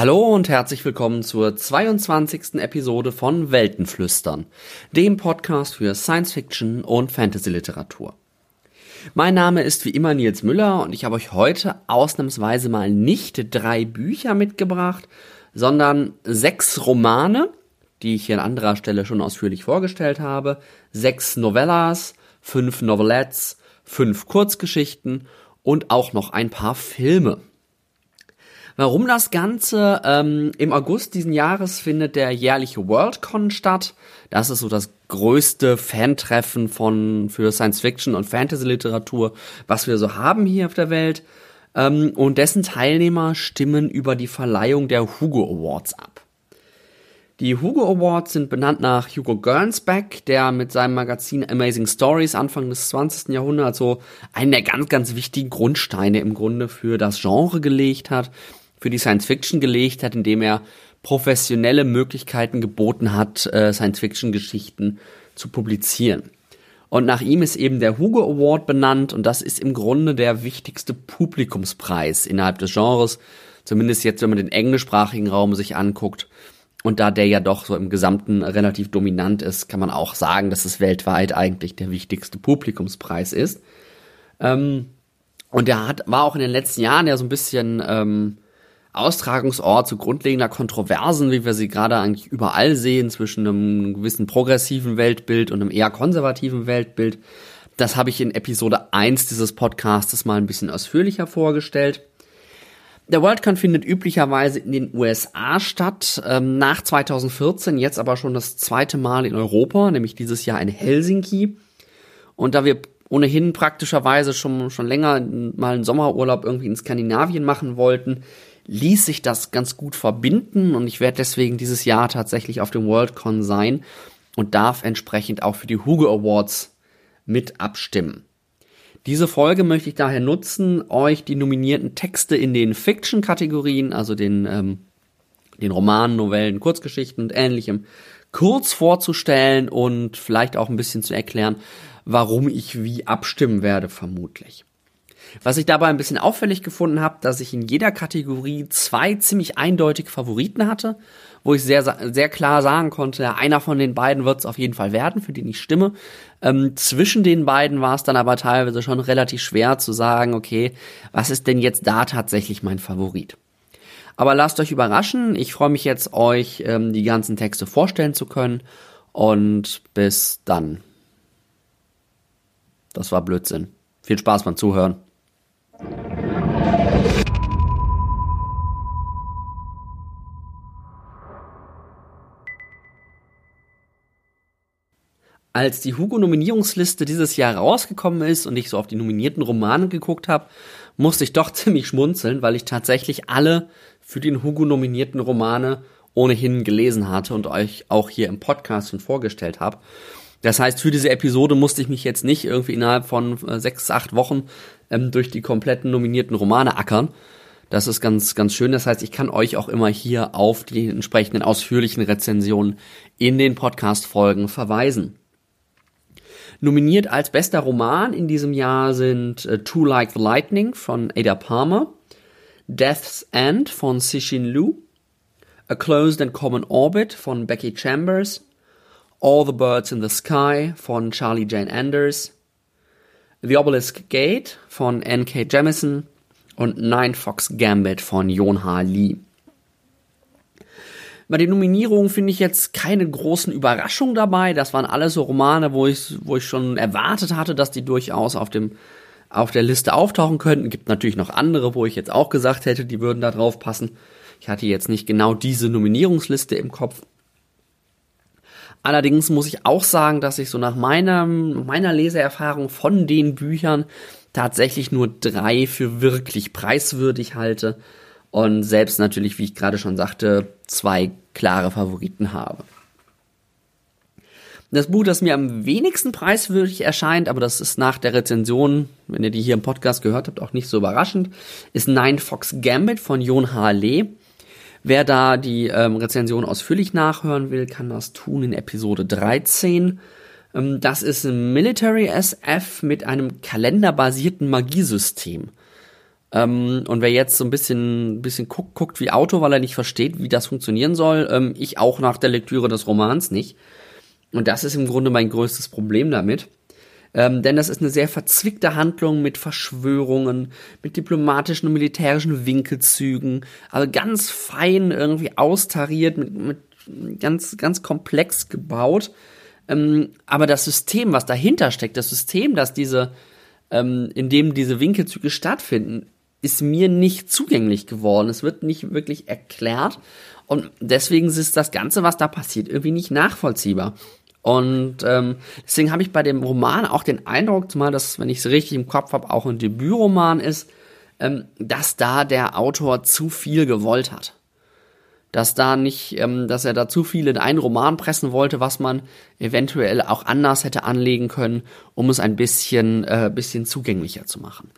Hallo und herzlich willkommen zur 22. Episode von Weltenflüstern, dem Podcast für Science Fiction und Fantasy Literatur. Mein Name ist wie immer Nils Müller und ich habe euch heute ausnahmsweise mal nicht drei Bücher mitgebracht, sondern sechs Romane, die ich hier an anderer Stelle schon ausführlich vorgestellt habe, sechs Novellas, fünf Novelettes, fünf Kurzgeschichten und auch noch ein paar Filme. Warum das Ganze? Ähm, Im August diesen Jahres findet der jährliche Worldcon statt. Das ist so das größte Fantreffen von für Science Fiction und Fantasy Literatur, was wir so haben hier auf der Welt. Ähm, und dessen Teilnehmer stimmen über die Verleihung der Hugo Awards ab. Die Hugo Awards sind benannt nach Hugo Gernsback, der mit seinem Magazin Amazing Stories Anfang des 20. Jahrhunderts so einen der ganz, ganz wichtigen Grundsteine im Grunde für das Genre gelegt hat für die Science Fiction gelegt hat, indem er professionelle Möglichkeiten geboten hat, äh, Science Fiction Geschichten zu publizieren. Und nach ihm ist eben der Hugo Award benannt und das ist im Grunde der wichtigste Publikumspreis innerhalb des Genres. Zumindest jetzt, wenn man den englischsprachigen Raum sich anguckt. Und da der ja doch so im Gesamten relativ dominant ist, kann man auch sagen, dass es weltweit eigentlich der wichtigste Publikumspreis ist. Ähm, und der hat, war auch in den letzten Jahren ja so ein bisschen ähm, Austragungsort zu grundlegender Kontroversen, wie wir sie gerade eigentlich überall sehen, zwischen einem gewissen progressiven Weltbild und einem eher konservativen Weltbild. Das habe ich in Episode 1 dieses Podcastes mal ein bisschen ausführlicher vorgestellt. Der Worldcon findet üblicherweise in den USA statt, ähm, nach 2014, jetzt aber schon das zweite Mal in Europa, nämlich dieses Jahr in Helsinki. Und da wir ohnehin praktischerweise schon, schon länger mal einen Sommerurlaub irgendwie in Skandinavien machen wollten, ließ sich das ganz gut verbinden und ich werde deswegen dieses Jahr tatsächlich auf dem Worldcon sein und darf entsprechend auch für die Hugo Awards mit abstimmen. Diese Folge möchte ich daher nutzen, euch die nominierten Texte in den Fiction-Kategorien, also den, ähm, den Romanen, Novellen, Kurzgeschichten und ähnlichem, kurz vorzustellen und vielleicht auch ein bisschen zu erklären, warum ich wie abstimmen werde, vermutlich. Was ich dabei ein bisschen auffällig gefunden habe, dass ich in jeder Kategorie zwei ziemlich eindeutige Favoriten hatte, wo ich sehr, sehr klar sagen konnte, einer von den beiden wird es auf jeden Fall werden, für den ich stimme. Ähm, zwischen den beiden war es dann aber teilweise schon relativ schwer zu sagen, okay, was ist denn jetzt da tatsächlich mein Favorit? Aber lasst euch überraschen, ich freue mich jetzt, euch ähm, die ganzen Texte vorstellen zu können und bis dann. Das war Blödsinn. Viel Spaß beim Zuhören. Als die Hugo-Nominierungsliste dieses Jahr rausgekommen ist und ich so auf die nominierten Romane geguckt habe, musste ich doch ziemlich schmunzeln, weil ich tatsächlich alle für den Hugo nominierten Romane ohnehin gelesen hatte und euch auch hier im Podcast schon vorgestellt habe. Das heißt, für diese Episode musste ich mich jetzt nicht irgendwie innerhalb von äh, sechs, acht Wochen ähm, durch die kompletten nominierten Romane ackern. Das ist ganz, ganz schön. Das heißt, ich kann euch auch immer hier auf die entsprechenden ausführlichen Rezensionen in den Podcast-Folgen verweisen. Nominiert als bester Roman in diesem Jahr sind äh, Too Like the Lightning von Ada Palmer, Death's End von Cixin Liu, A Closed and Common Orbit von Becky Chambers, All the Birds in the Sky von Charlie Jane Anders, The Obelisk Gate von N.K. Jemison und Nine Fox Gambit von Jon H. Lee. Bei den Nominierungen finde ich jetzt keine großen Überraschungen dabei. Das waren alles so Romane, wo ich, wo ich schon erwartet hatte, dass die durchaus auf dem, auf der Liste auftauchen könnten. Gibt natürlich noch andere, wo ich jetzt auch gesagt hätte, die würden da drauf passen. Ich hatte jetzt nicht genau diese Nominierungsliste im Kopf. Allerdings muss ich auch sagen, dass ich so nach meiner, meiner Leseerfahrung von den Büchern tatsächlich nur drei für wirklich preiswürdig halte und selbst natürlich, wie ich gerade schon sagte, zwei klare Favoriten habe. Das Buch, das mir am wenigsten preiswürdig erscheint, aber das ist nach der Rezension, wenn ihr die hier im Podcast gehört habt, auch nicht so überraschend, ist Nine Fox Gambit von Jon H. Lee. Wer da die ähm, Rezension ausführlich nachhören will, kann das tun in Episode 13. Ähm, das ist ein Military SF mit einem kalenderbasierten Magiesystem. Ähm, und wer jetzt so ein bisschen, bisschen guckt, guckt wie Auto, weil er nicht versteht, wie das funktionieren soll, ähm, ich auch nach der Lektüre des Romans nicht. Und das ist im Grunde mein größtes Problem damit. Ähm, denn das ist eine sehr verzwickte Handlung mit Verschwörungen, mit diplomatischen und militärischen Winkelzügen, also ganz fein irgendwie austariert, mit, mit ganz, ganz komplex gebaut. Ähm, aber das System, was dahinter steckt, das System, das diese, ähm, in dem diese Winkelzüge stattfinden, ist mir nicht zugänglich geworden. Es wird nicht wirklich erklärt. Und deswegen ist das Ganze, was da passiert, irgendwie nicht nachvollziehbar. Und ähm, deswegen habe ich bei dem Roman auch den Eindruck, zumal das, wenn ich es richtig im Kopf habe, auch ein Debütroman ist, ähm, dass da der Autor zu viel gewollt hat. Dass da nicht, ähm, dass er da zu viel in einen Roman pressen wollte, was man eventuell auch anders hätte anlegen können, um es ein bisschen, äh, bisschen zugänglicher zu machen.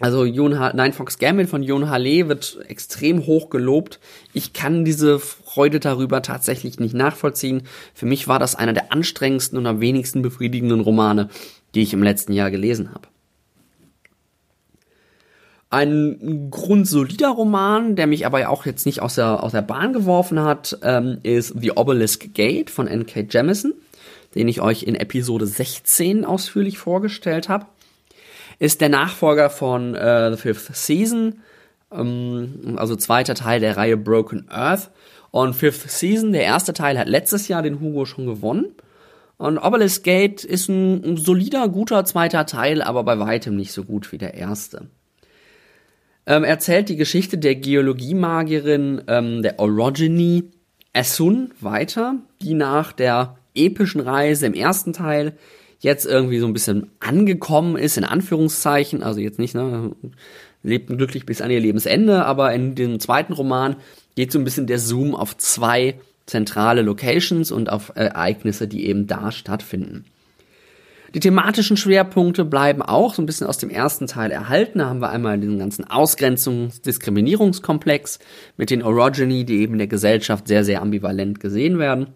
Also Jon ha Fox Gambit von Jon Halle wird extrem hoch gelobt. Ich kann diese Freude darüber tatsächlich nicht nachvollziehen. Für mich war das einer der anstrengendsten und am wenigsten befriedigenden Romane, die ich im letzten Jahr gelesen habe. Ein grundsolider Roman, der mich aber auch jetzt nicht aus der, aus der Bahn geworfen hat, ähm, ist The Obelisk Gate von N.K. Jemisin, den ich euch in Episode 16 ausführlich vorgestellt habe ist der Nachfolger von äh, The Fifth Season, ähm, also zweiter Teil der Reihe Broken Earth. Und Fifth Season, der erste Teil, hat letztes Jahr den Hugo schon gewonnen. Und Obelisk Gate ist ein, ein solider, guter zweiter Teil, aber bei weitem nicht so gut wie der erste. Ähm, erzählt die Geschichte der Geologiemagierin ähm, der Orogeny Asun weiter, die nach der epischen Reise im ersten Teil jetzt irgendwie so ein bisschen angekommen ist, in Anführungszeichen, also jetzt nicht, ne, lebten glücklich bis an ihr Lebensende, aber in dem zweiten Roman geht so ein bisschen der Zoom auf zwei zentrale Locations und auf Ereignisse, die eben da stattfinden. Die thematischen Schwerpunkte bleiben auch so ein bisschen aus dem ersten Teil erhalten. Da haben wir einmal diesen ganzen Ausgrenzungs-, Diskriminierungskomplex mit den Orogeny, die eben in der Gesellschaft sehr, sehr ambivalent gesehen werden.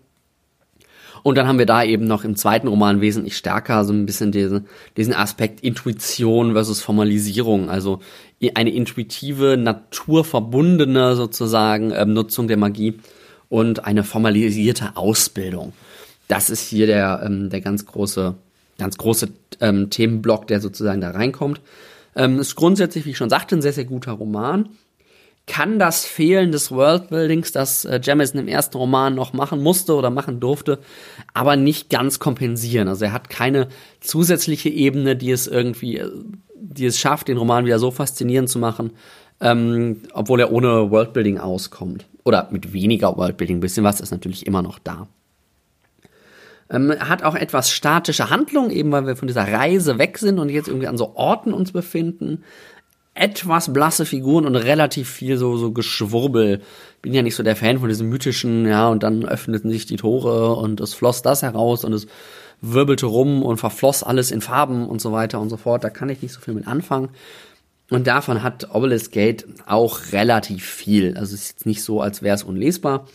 Und dann haben wir da eben noch im zweiten Roman wesentlich stärker so ein bisschen diesen, diesen Aspekt Intuition versus Formalisierung, also eine intuitive, naturverbundene sozusagen ähm, Nutzung der Magie und eine formalisierte Ausbildung. Das ist hier der, ähm, der ganz große, ganz große ähm, Themenblock, der sozusagen da reinkommt. Ähm, ist grundsätzlich, wie ich schon sagte, ein sehr, sehr guter Roman kann das Fehlen des Worldbuildings, das äh, Jamison im ersten Roman noch machen musste oder machen durfte, aber nicht ganz kompensieren. Also er hat keine zusätzliche Ebene, die es irgendwie, äh, die es schafft, den Roman wieder so faszinierend zu machen, ähm, obwohl er ohne Worldbuilding auskommt. Oder mit weniger Worldbuilding, ein bisschen was ist natürlich immer noch da. Ähm, hat auch etwas statische Handlung, eben weil wir von dieser Reise weg sind und jetzt irgendwie an so Orten uns befinden etwas blasse Figuren und relativ viel so, so Geschwurbel. Bin ja nicht so der Fan von diesem mythischen, ja, und dann öffneten sich die Tore und es floss das heraus und es wirbelte rum und verfloss alles in Farben und so weiter und so fort. Da kann ich nicht so viel mit anfangen. Und davon hat Obelisk Gate auch relativ viel. Also es ist jetzt nicht so, als wäre es unlesbar.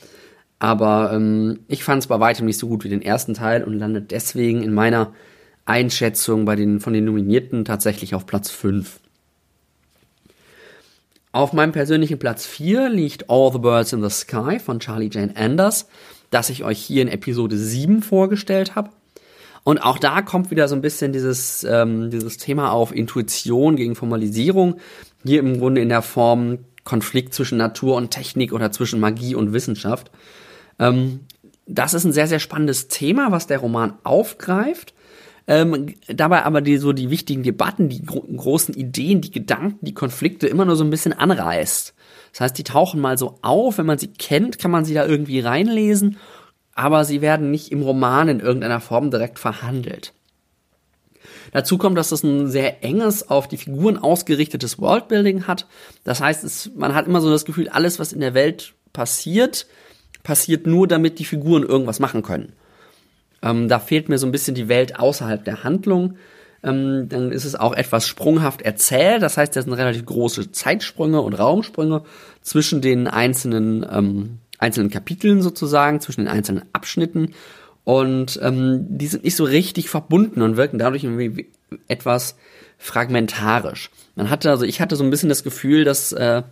Aber ähm, ich fand es bei weitem nicht so gut wie den ersten Teil und landet deswegen in meiner Einschätzung bei den von den Nominierten tatsächlich auf Platz 5. Auf meinem persönlichen Platz 4 liegt All the Birds in the Sky von Charlie Jane Anders, das ich euch hier in Episode 7 vorgestellt habe. Und auch da kommt wieder so ein bisschen dieses, ähm, dieses Thema auf Intuition gegen Formalisierung. Hier im Grunde in der Form Konflikt zwischen Natur und Technik oder zwischen Magie und Wissenschaft. Ähm, das ist ein sehr, sehr spannendes Thema, was der Roman aufgreift ähm, dabei aber die so die wichtigen Debatten, die gro großen Ideen, die Gedanken, die Konflikte immer nur so ein bisschen anreißt. Das heißt, die tauchen mal so auf, wenn man sie kennt, kann man sie da irgendwie reinlesen, aber sie werden nicht im Roman in irgendeiner Form direkt verhandelt. Dazu kommt, dass das ein sehr enges, auf die Figuren ausgerichtetes Worldbuilding hat. Das heißt, es, man hat immer so das Gefühl, alles, was in der Welt passiert, passiert nur, damit die Figuren irgendwas machen können. Ähm, da fehlt mir so ein bisschen die Welt außerhalb der Handlung. Ähm, dann ist es auch etwas sprunghaft erzählt. Das heißt, da sind relativ große Zeitsprünge und Raumsprünge zwischen den einzelnen, ähm, einzelnen Kapiteln sozusagen, zwischen den einzelnen Abschnitten. Und ähm, die sind nicht so richtig verbunden und wirken dadurch irgendwie etwas fragmentarisch. Man hatte, also ich hatte so ein bisschen das Gefühl, dass äh,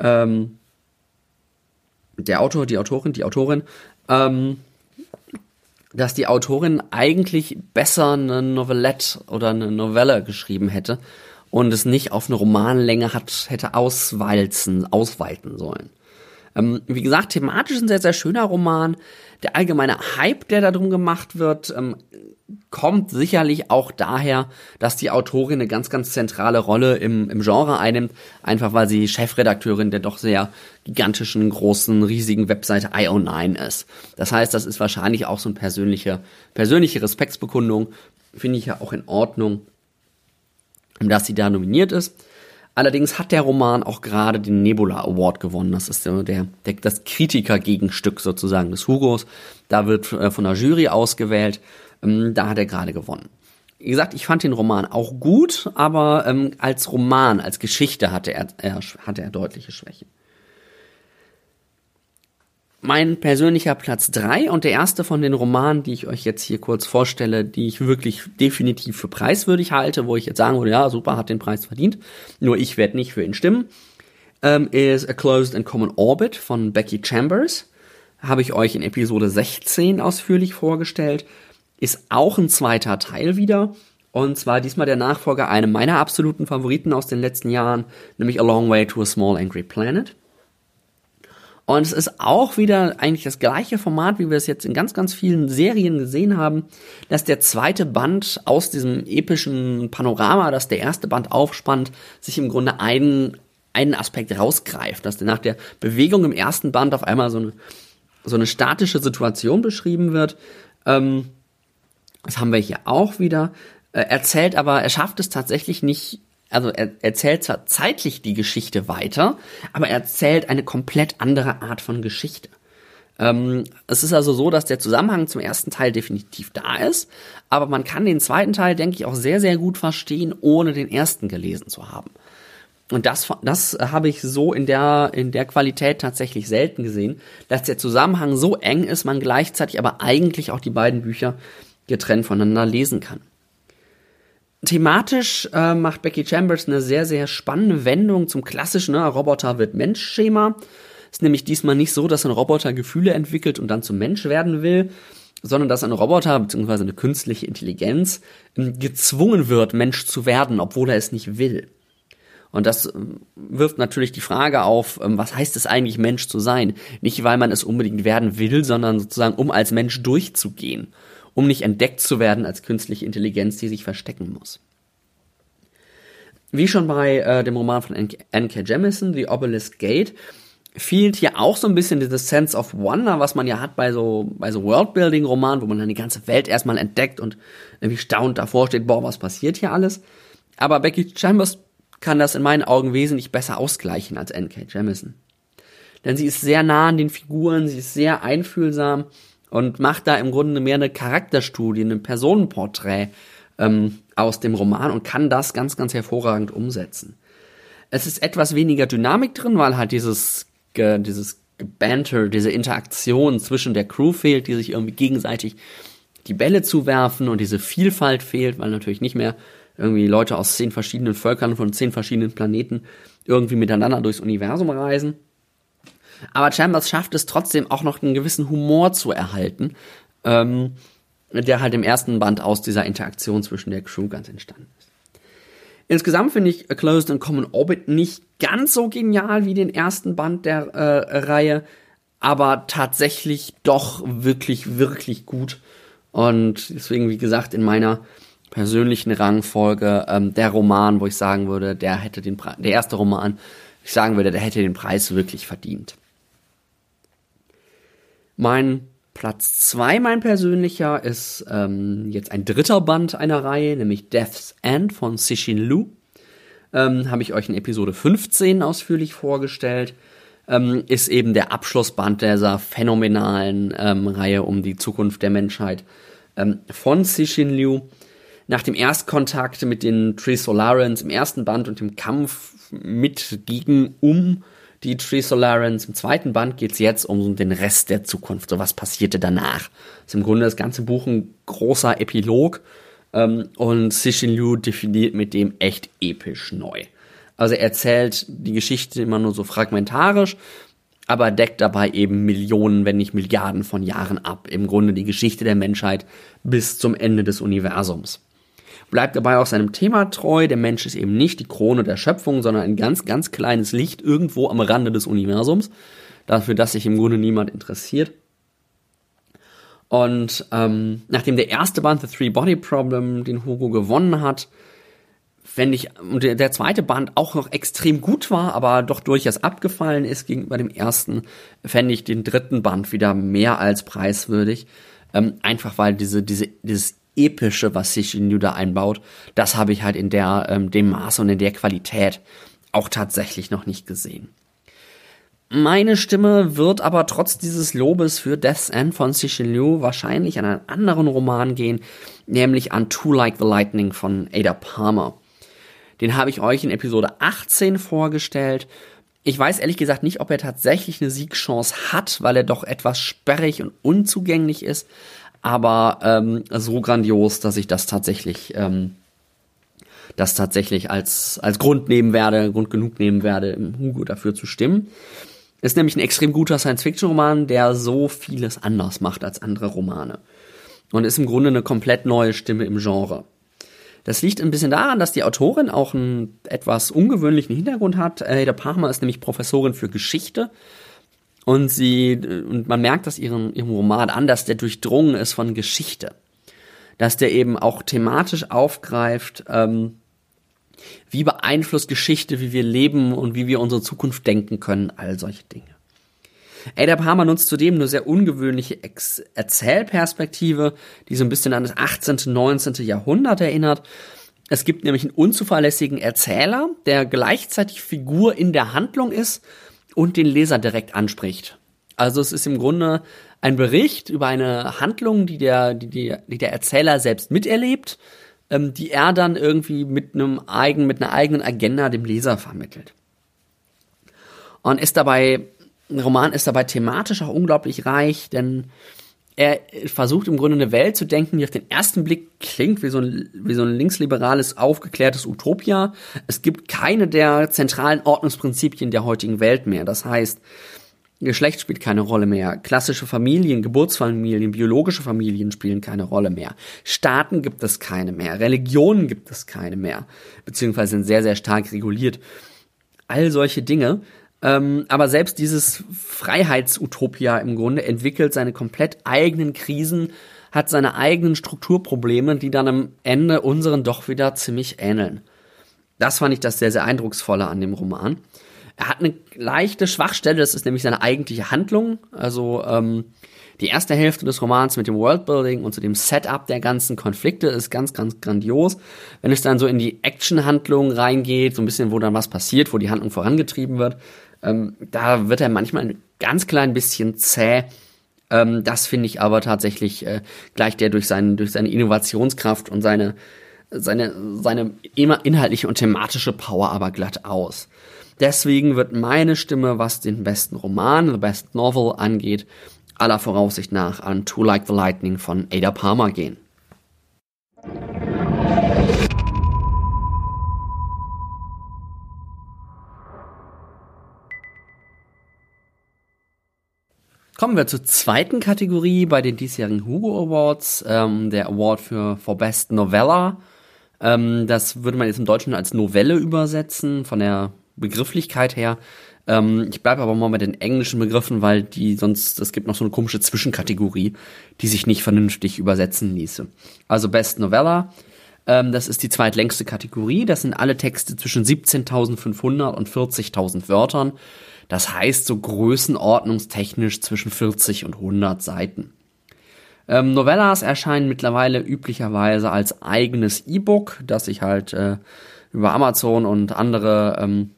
ähm, der Autor, die Autorin, die Autorin, ähm, dass die Autorin eigentlich besser eine Novelette oder eine Novelle geschrieben hätte und es nicht auf eine Romanlänge hat, hätte auswalzen, ausweiten sollen. Ähm, wie gesagt, thematisch ein sehr, sehr schöner Roman. Der allgemeine Hype, der da drum gemacht wird, ähm, kommt sicherlich auch daher, dass die Autorin eine ganz, ganz zentrale Rolle im, im Genre einnimmt, einfach weil sie Chefredakteurin der doch sehr gigantischen, großen, riesigen Webseite IO9 ist. Das heißt, das ist wahrscheinlich auch so eine persönliche, persönliche Respektsbekundung. Finde ich ja auch in Ordnung, dass sie da nominiert ist. Allerdings hat der Roman auch gerade den Nebula Award gewonnen. Das ist der, der, das Kritikergegenstück sozusagen des Hugos. Da wird äh, von der Jury ausgewählt. Ähm, da hat er gerade gewonnen. Wie gesagt, ich fand den Roman auch gut, aber ähm, als Roman, als Geschichte hatte er, er, hatte er deutliche Schwächen. Mein persönlicher Platz drei und der erste von den Romanen, die ich euch jetzt hier kurz vorstelle, die ich wirklich definitiv für preiswürdig halte, wo ich jetzt sagen würde, ja, super, hat den Preis verdient, nur ich werde nicht für ihn stimmen, ähm, ist A Closed and Common Orbit von Becky Chambers. Habe ich euch in Episode 16 ausführlich vorgestellt ist auch ein zweiter Teil wieder. Und zwar diesmal der Nachfolger einem meiner absoluten Favoriten aus den letzten Jahren, nämlich A Long Way to a Small Angry Planet. Und es ist auch wieder eigentlich das gleiche Format, wie wir es jetzt in ganz, ganz vielen Serien gesehen haben, dass der zweite Band aus diesem epischen Panorama, das der erste Band aufspannt, sich im Grunde einen, einen Aspekt rausgreift, dass nach der Bewegung im ersten Band auf einmal so eine, so eine statische Situation beschrieben wird, ähm, das haben wir hier auch wieder. Äh, erzählt aber, er schafft es tatsächlich nicht, also er erzählt zwar zeitlich die Geschichte weiter, aber er erzählt eine komplett andere Art von Geschichte. Ähm, es ist also so, dass der Zusammenhang zum ersten Teil definitiv da ist, aber man kann den zweiten Teil, denke ich, auch sehr, sehr gut verstehen, ohne den ersten gelesen zu haben. Und das, das habe ich so in der, in der Qualität tatsächlich selten gesehen, dass der Zusammenhang so eng ist, man gleichzeitig aber eigentlich auch die beiden Bücher getrennt voneinander lesen kann. Thematisch äh, macht Becky Chambers eine sehr, sehr spannende Wendung zum klassischen ne, Roboter wird Mensch-Schema. Ist nämlich diesmal nicht so, dass ein Roboter Gefühle entwickelt und dann zum Mensch werden will, sondern dass ein Roboter bzw. eine künstliche Intelligenz ähm, gezwungen wird, Mensch zu werden, obwohl er es nicht will. Und das ähm, wirft natürlich die Frage auf, ähm, was heißt es eigentlich, Mensch zu sein? Nicht, weil man es unbedingt werden will, sondern sozusagen, um als Mensch durchzugehen um nicht entdeckt zu werden als künstliche Intelligenz, die sich verstecken muss. Wie schon bei äh, dem Roman von N.K. Jemisin, The Obelisk Gate, fehlt hier auch so ein bisschen dieses Sense of Wonder, was man ja hat bei so, bei so Worldbuilding-Romanen, wo man dann die ganze Welt erstmal entdeckt und irgendwie staunt davor steht, boah, was passiert hier alles? Aber Becky Chambers kann das in meinen Augen wesentlich besser ausgleichen als N.K. Jemisin. Denn sie ist sehr nah an den Figuren, sie ist sehr einfühlsam und macht da im Grunde mehr eine Charakterstudie, ein Personenporträt ähm, aus dem Roman und kann das ganz, ganz hervorragend umsetzen. Es ist etwas weniger Dynamik drin, weil halt dieses, ge, dieses Banter, diese Interaktion zwischen der Crew fehlt, die sich irgendwie gegenseitig die Bälle zuwerfen und diese Vielfalt fehlt, weil natürlich nicht mehr irgendwie Leute aus zehn verschiedenen Völkern von zehn verschiedenen Planeten irgendwie miteinander durchs Universum reisen. Aber Chambers schafft es trotzdem auch noch einen gewissen Humor zu erhalten, ähm, der halt im ersten Band aus dieser Interaktion zwischen der Crew ganz entstanden ist. Insgesamt finde ich A Closed and Common Orbit nicht ganz so genial wie den ersten Band der äh, Reihe, aber tatsächlich doch wirklich, wirklich gut. Und deswegen, wie gesagt, in meiner persönlichen Rangfolge ähm, der Roman, wo ich sagen würde, der hätte den Pre der erste Roman, ich sagen würde, der hätte den Preis wirklich verdient. Mein Platz zwei, mein persönlicher, ist ähm, jetzt ein dritter Band einer Reihe, nämlich Death's End von Cixin Lu. Ähm, Habe ich euch in Episode 15 ausführlich vorgestellt. Ähm, ist eben der Abschlussband dieser phänomenalen ähm, Reihe um die Zukunft der Menschheit ähm, von Cixin Liu. Nach dem Erstkontakt mit den Tree Solarans im ersten Band und dem Kampf mit, gegen, um die Tree Solarans. Im zweiten Band geht es jetzt um den Rest der Zukunft. So was passierte danach. Das ist im Grunde das ganze Buch ein großer Epilog, Ähm, und Cixin Liu definiert mit dem echt episch neu. Also er erzählt die Geschichte immer nur so fragmentarisch, aber deckt dabei eben Millionen, wenn nicht Milliarden von Jahren ab. Im Grunde die Geschichte der Menschheit bis zum Ende des Universums. Bleibt dabei auch seinem Thema treu. Der Mensch ist eben nicht die Krone der Schöpfung, sondern ein ganz, ganz kleines Licht irgendwo am Rande des Universums. Dafür, dass sich im Grunde niemand interessiert. Und ähm, nachdem der erste Band, The Three Body Problem, den Hugo gewonnen hat, fände ich, und der, der zweite Band auch noch extrem gut war, aber doch durchaus abgefallen ist gegenüber dem ersten, fände ich den dritten Band wieder mehr als preiswürdig. Ähm, einfach weil diese, diese, dieses epische, was sich in Juda einbaut, das habe ich halt in der, ähm, dem Maß und in der Qualität auch tatsächlich noch nicht gesehen. Meine Stimme wird aber trotz dieses Lobes für Death's End von Cixin Liu wahrscheinlich an einen anderen Roman gehen, nämlich an Too Like the Lightning von Ada Palmer. Den habe ich euch in Episode 18 vorgestellt. Ich weiß ehrlich gesagt nicht, ob er tatsächlich eine Siegchance hat, weil er doch etwas sperrig und unzugänglich ist, aber ähm, so grandios, dass ich das tatsächlich ähm, das tatsächlich als, als Grund nehmen werde, Grund genug nehmen werde, im Hugo dafür zu stimmen. Ist nämlich ein extrem guter Science-Fiction-Roman, der so vieles anders macht als andere Romane. Und ist im Grunde eine komplett neue Stimme im Genre. Das liegt ein bisschen daran, dass die Autorin auch einen etwas ungewöhnlichen Hintergrund hat. Ada Palmer ist nämlich Professorin für Geschichte. Und sie, und man merkt das ihrem, ihrem Roman an, dass der durchdrungen ist von Geschichte. Dass der eben auch thematisch aufgreift, ähm, wie beeinflusst Geschichte, wie wir leben und wie wir unsere Zukunft denken können, all solche Dinge. Ada Palmer nutzt zudem eine sehr ungewöhnliche Ex Erzählperspektive, die so ein bisschen an das 18., 19. Jahrhundert erinnert. Es gibt nämlich einen unzuverlässigen Erzähler, der gleichzeitig Figur in der Handlung ist und den Leser direkt anspricht. Also es ist im Grunde ein Bericht über eine Handlung, die der, die, die, die der Erzähler selbst miterlebt, ähm, die er dann irgendwie mit einem eigen, mit einer eigenen Agenda dem Leser vermittelt. Und ist dabei, ein Roman ist dabei thematisch auch unglaublich reich, denn er versucht im Grunde eine Welt zu denken, die auf den ersten Blick klingt wie so ein, wie so ein linksliberales, aufgeklärtes Utopia. Es gibt keine der zentralen Ordnungsprinzipien der heutigen Welt mehr. Das heißt, Geschlecht spielt keine Rolle mehr. Klassische Familien, Geburtsfamilien, biologische Familien spielen keine Rolle mehr. Staaten gibt es keine mehr. Religionen gibt es keine mehr. Beziehungsweise sind sehr, sehr stark reguliert. All solche Dinge. Ähm, aber selbst dieses Freiheitsutopia im Grunde entwickelt seine komplett eigenen Krisen, hat seine eigenen Strukturprobleme, die dann am Ende unseren doch wieder ziemlich ähneln. Das fand ich das sehr, sehr eindrucksvolle an dem Roman. Er hat eine leichte Schwachstelle, das ist nämlich seine eigentliche Handlung. Also ähm, die erste Hälfte des Romans mit dem Worldbuilding und zu dem Setup der ganzen Konflikte ist ganz, ganz grandios. Wenn es dann so in die Action-Handlung reingeht, so ein bisschen, wo dann was passiert, wo die Handlung vorangetrieben wird, ähm, da wird er manchmal ein ganz klein bisschen zäh. Ähm, das finde ich aber tatsächlich äh, gleicht der durch, seinen, durch seine Innovationskraft und seine, seine, seine inhaltliche und thematische Power aber glatt aus. Deswegen wird meine Stimme, was den besten Roman, the best novel angeht, aller Voraussicht nach an Too Like the Lightning von Ada Palmer gehen. Kommen wir zur zweiten Kategorie bei den diesjährigen Hugo Awards, ähm, der Award für For Best Novella. Ähm, das würde man jetzt im Deutschen als Novelle übersetzen, von der Begrifflichkeit her. Ähm, ich bleibe aber mal bei den englischen Begriffen, weil die sonst, es gibt noch so eine komische Zwischenkategorie, die sich nicht vernünftig übersetzen ließe. Also Best Novella, ähm, das ist die zweitlängste Kategorie. Das sind alle Texte zwischen 17.500 und 40.000 Wörtern. Das heißt so größenordnungstechnisch zwischen 40 und 100 Seiten. Ähm, Novellas erscheinen mittlerweile üblicherweise als eigenes E-Book, das sich halt äh, über Amazon und andere ähm,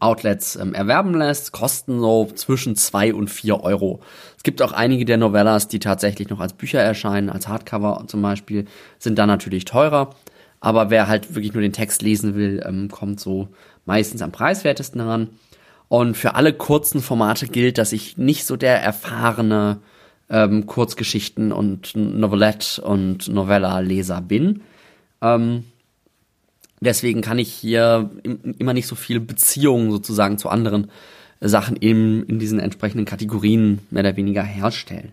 Outlets ähm, erwerben lässt, kosten so zwischen zwei und vier Euro. Es gibt auch einige der Novellas, die tatsächlich noch als Bücher erscheinen, als Hardcover zum Beispiel, sind dann natürlich teurer. Aber wer halt wirklich nur den Text lesen will, ähm, kommt so meistens am preiswertesten heran. Und für alle kurzen Formate gilt, dass ich nicht so der erfahrene ähm, Kurzgeschichten und Novelette und Novella-Leser bin. Ähm, deswegen kann ich hier immer nicht so viel Beziehungen sozusagen zu anderen Sachen in, in diesen entsprechenden Kategorien mehr oder weniger herstellen.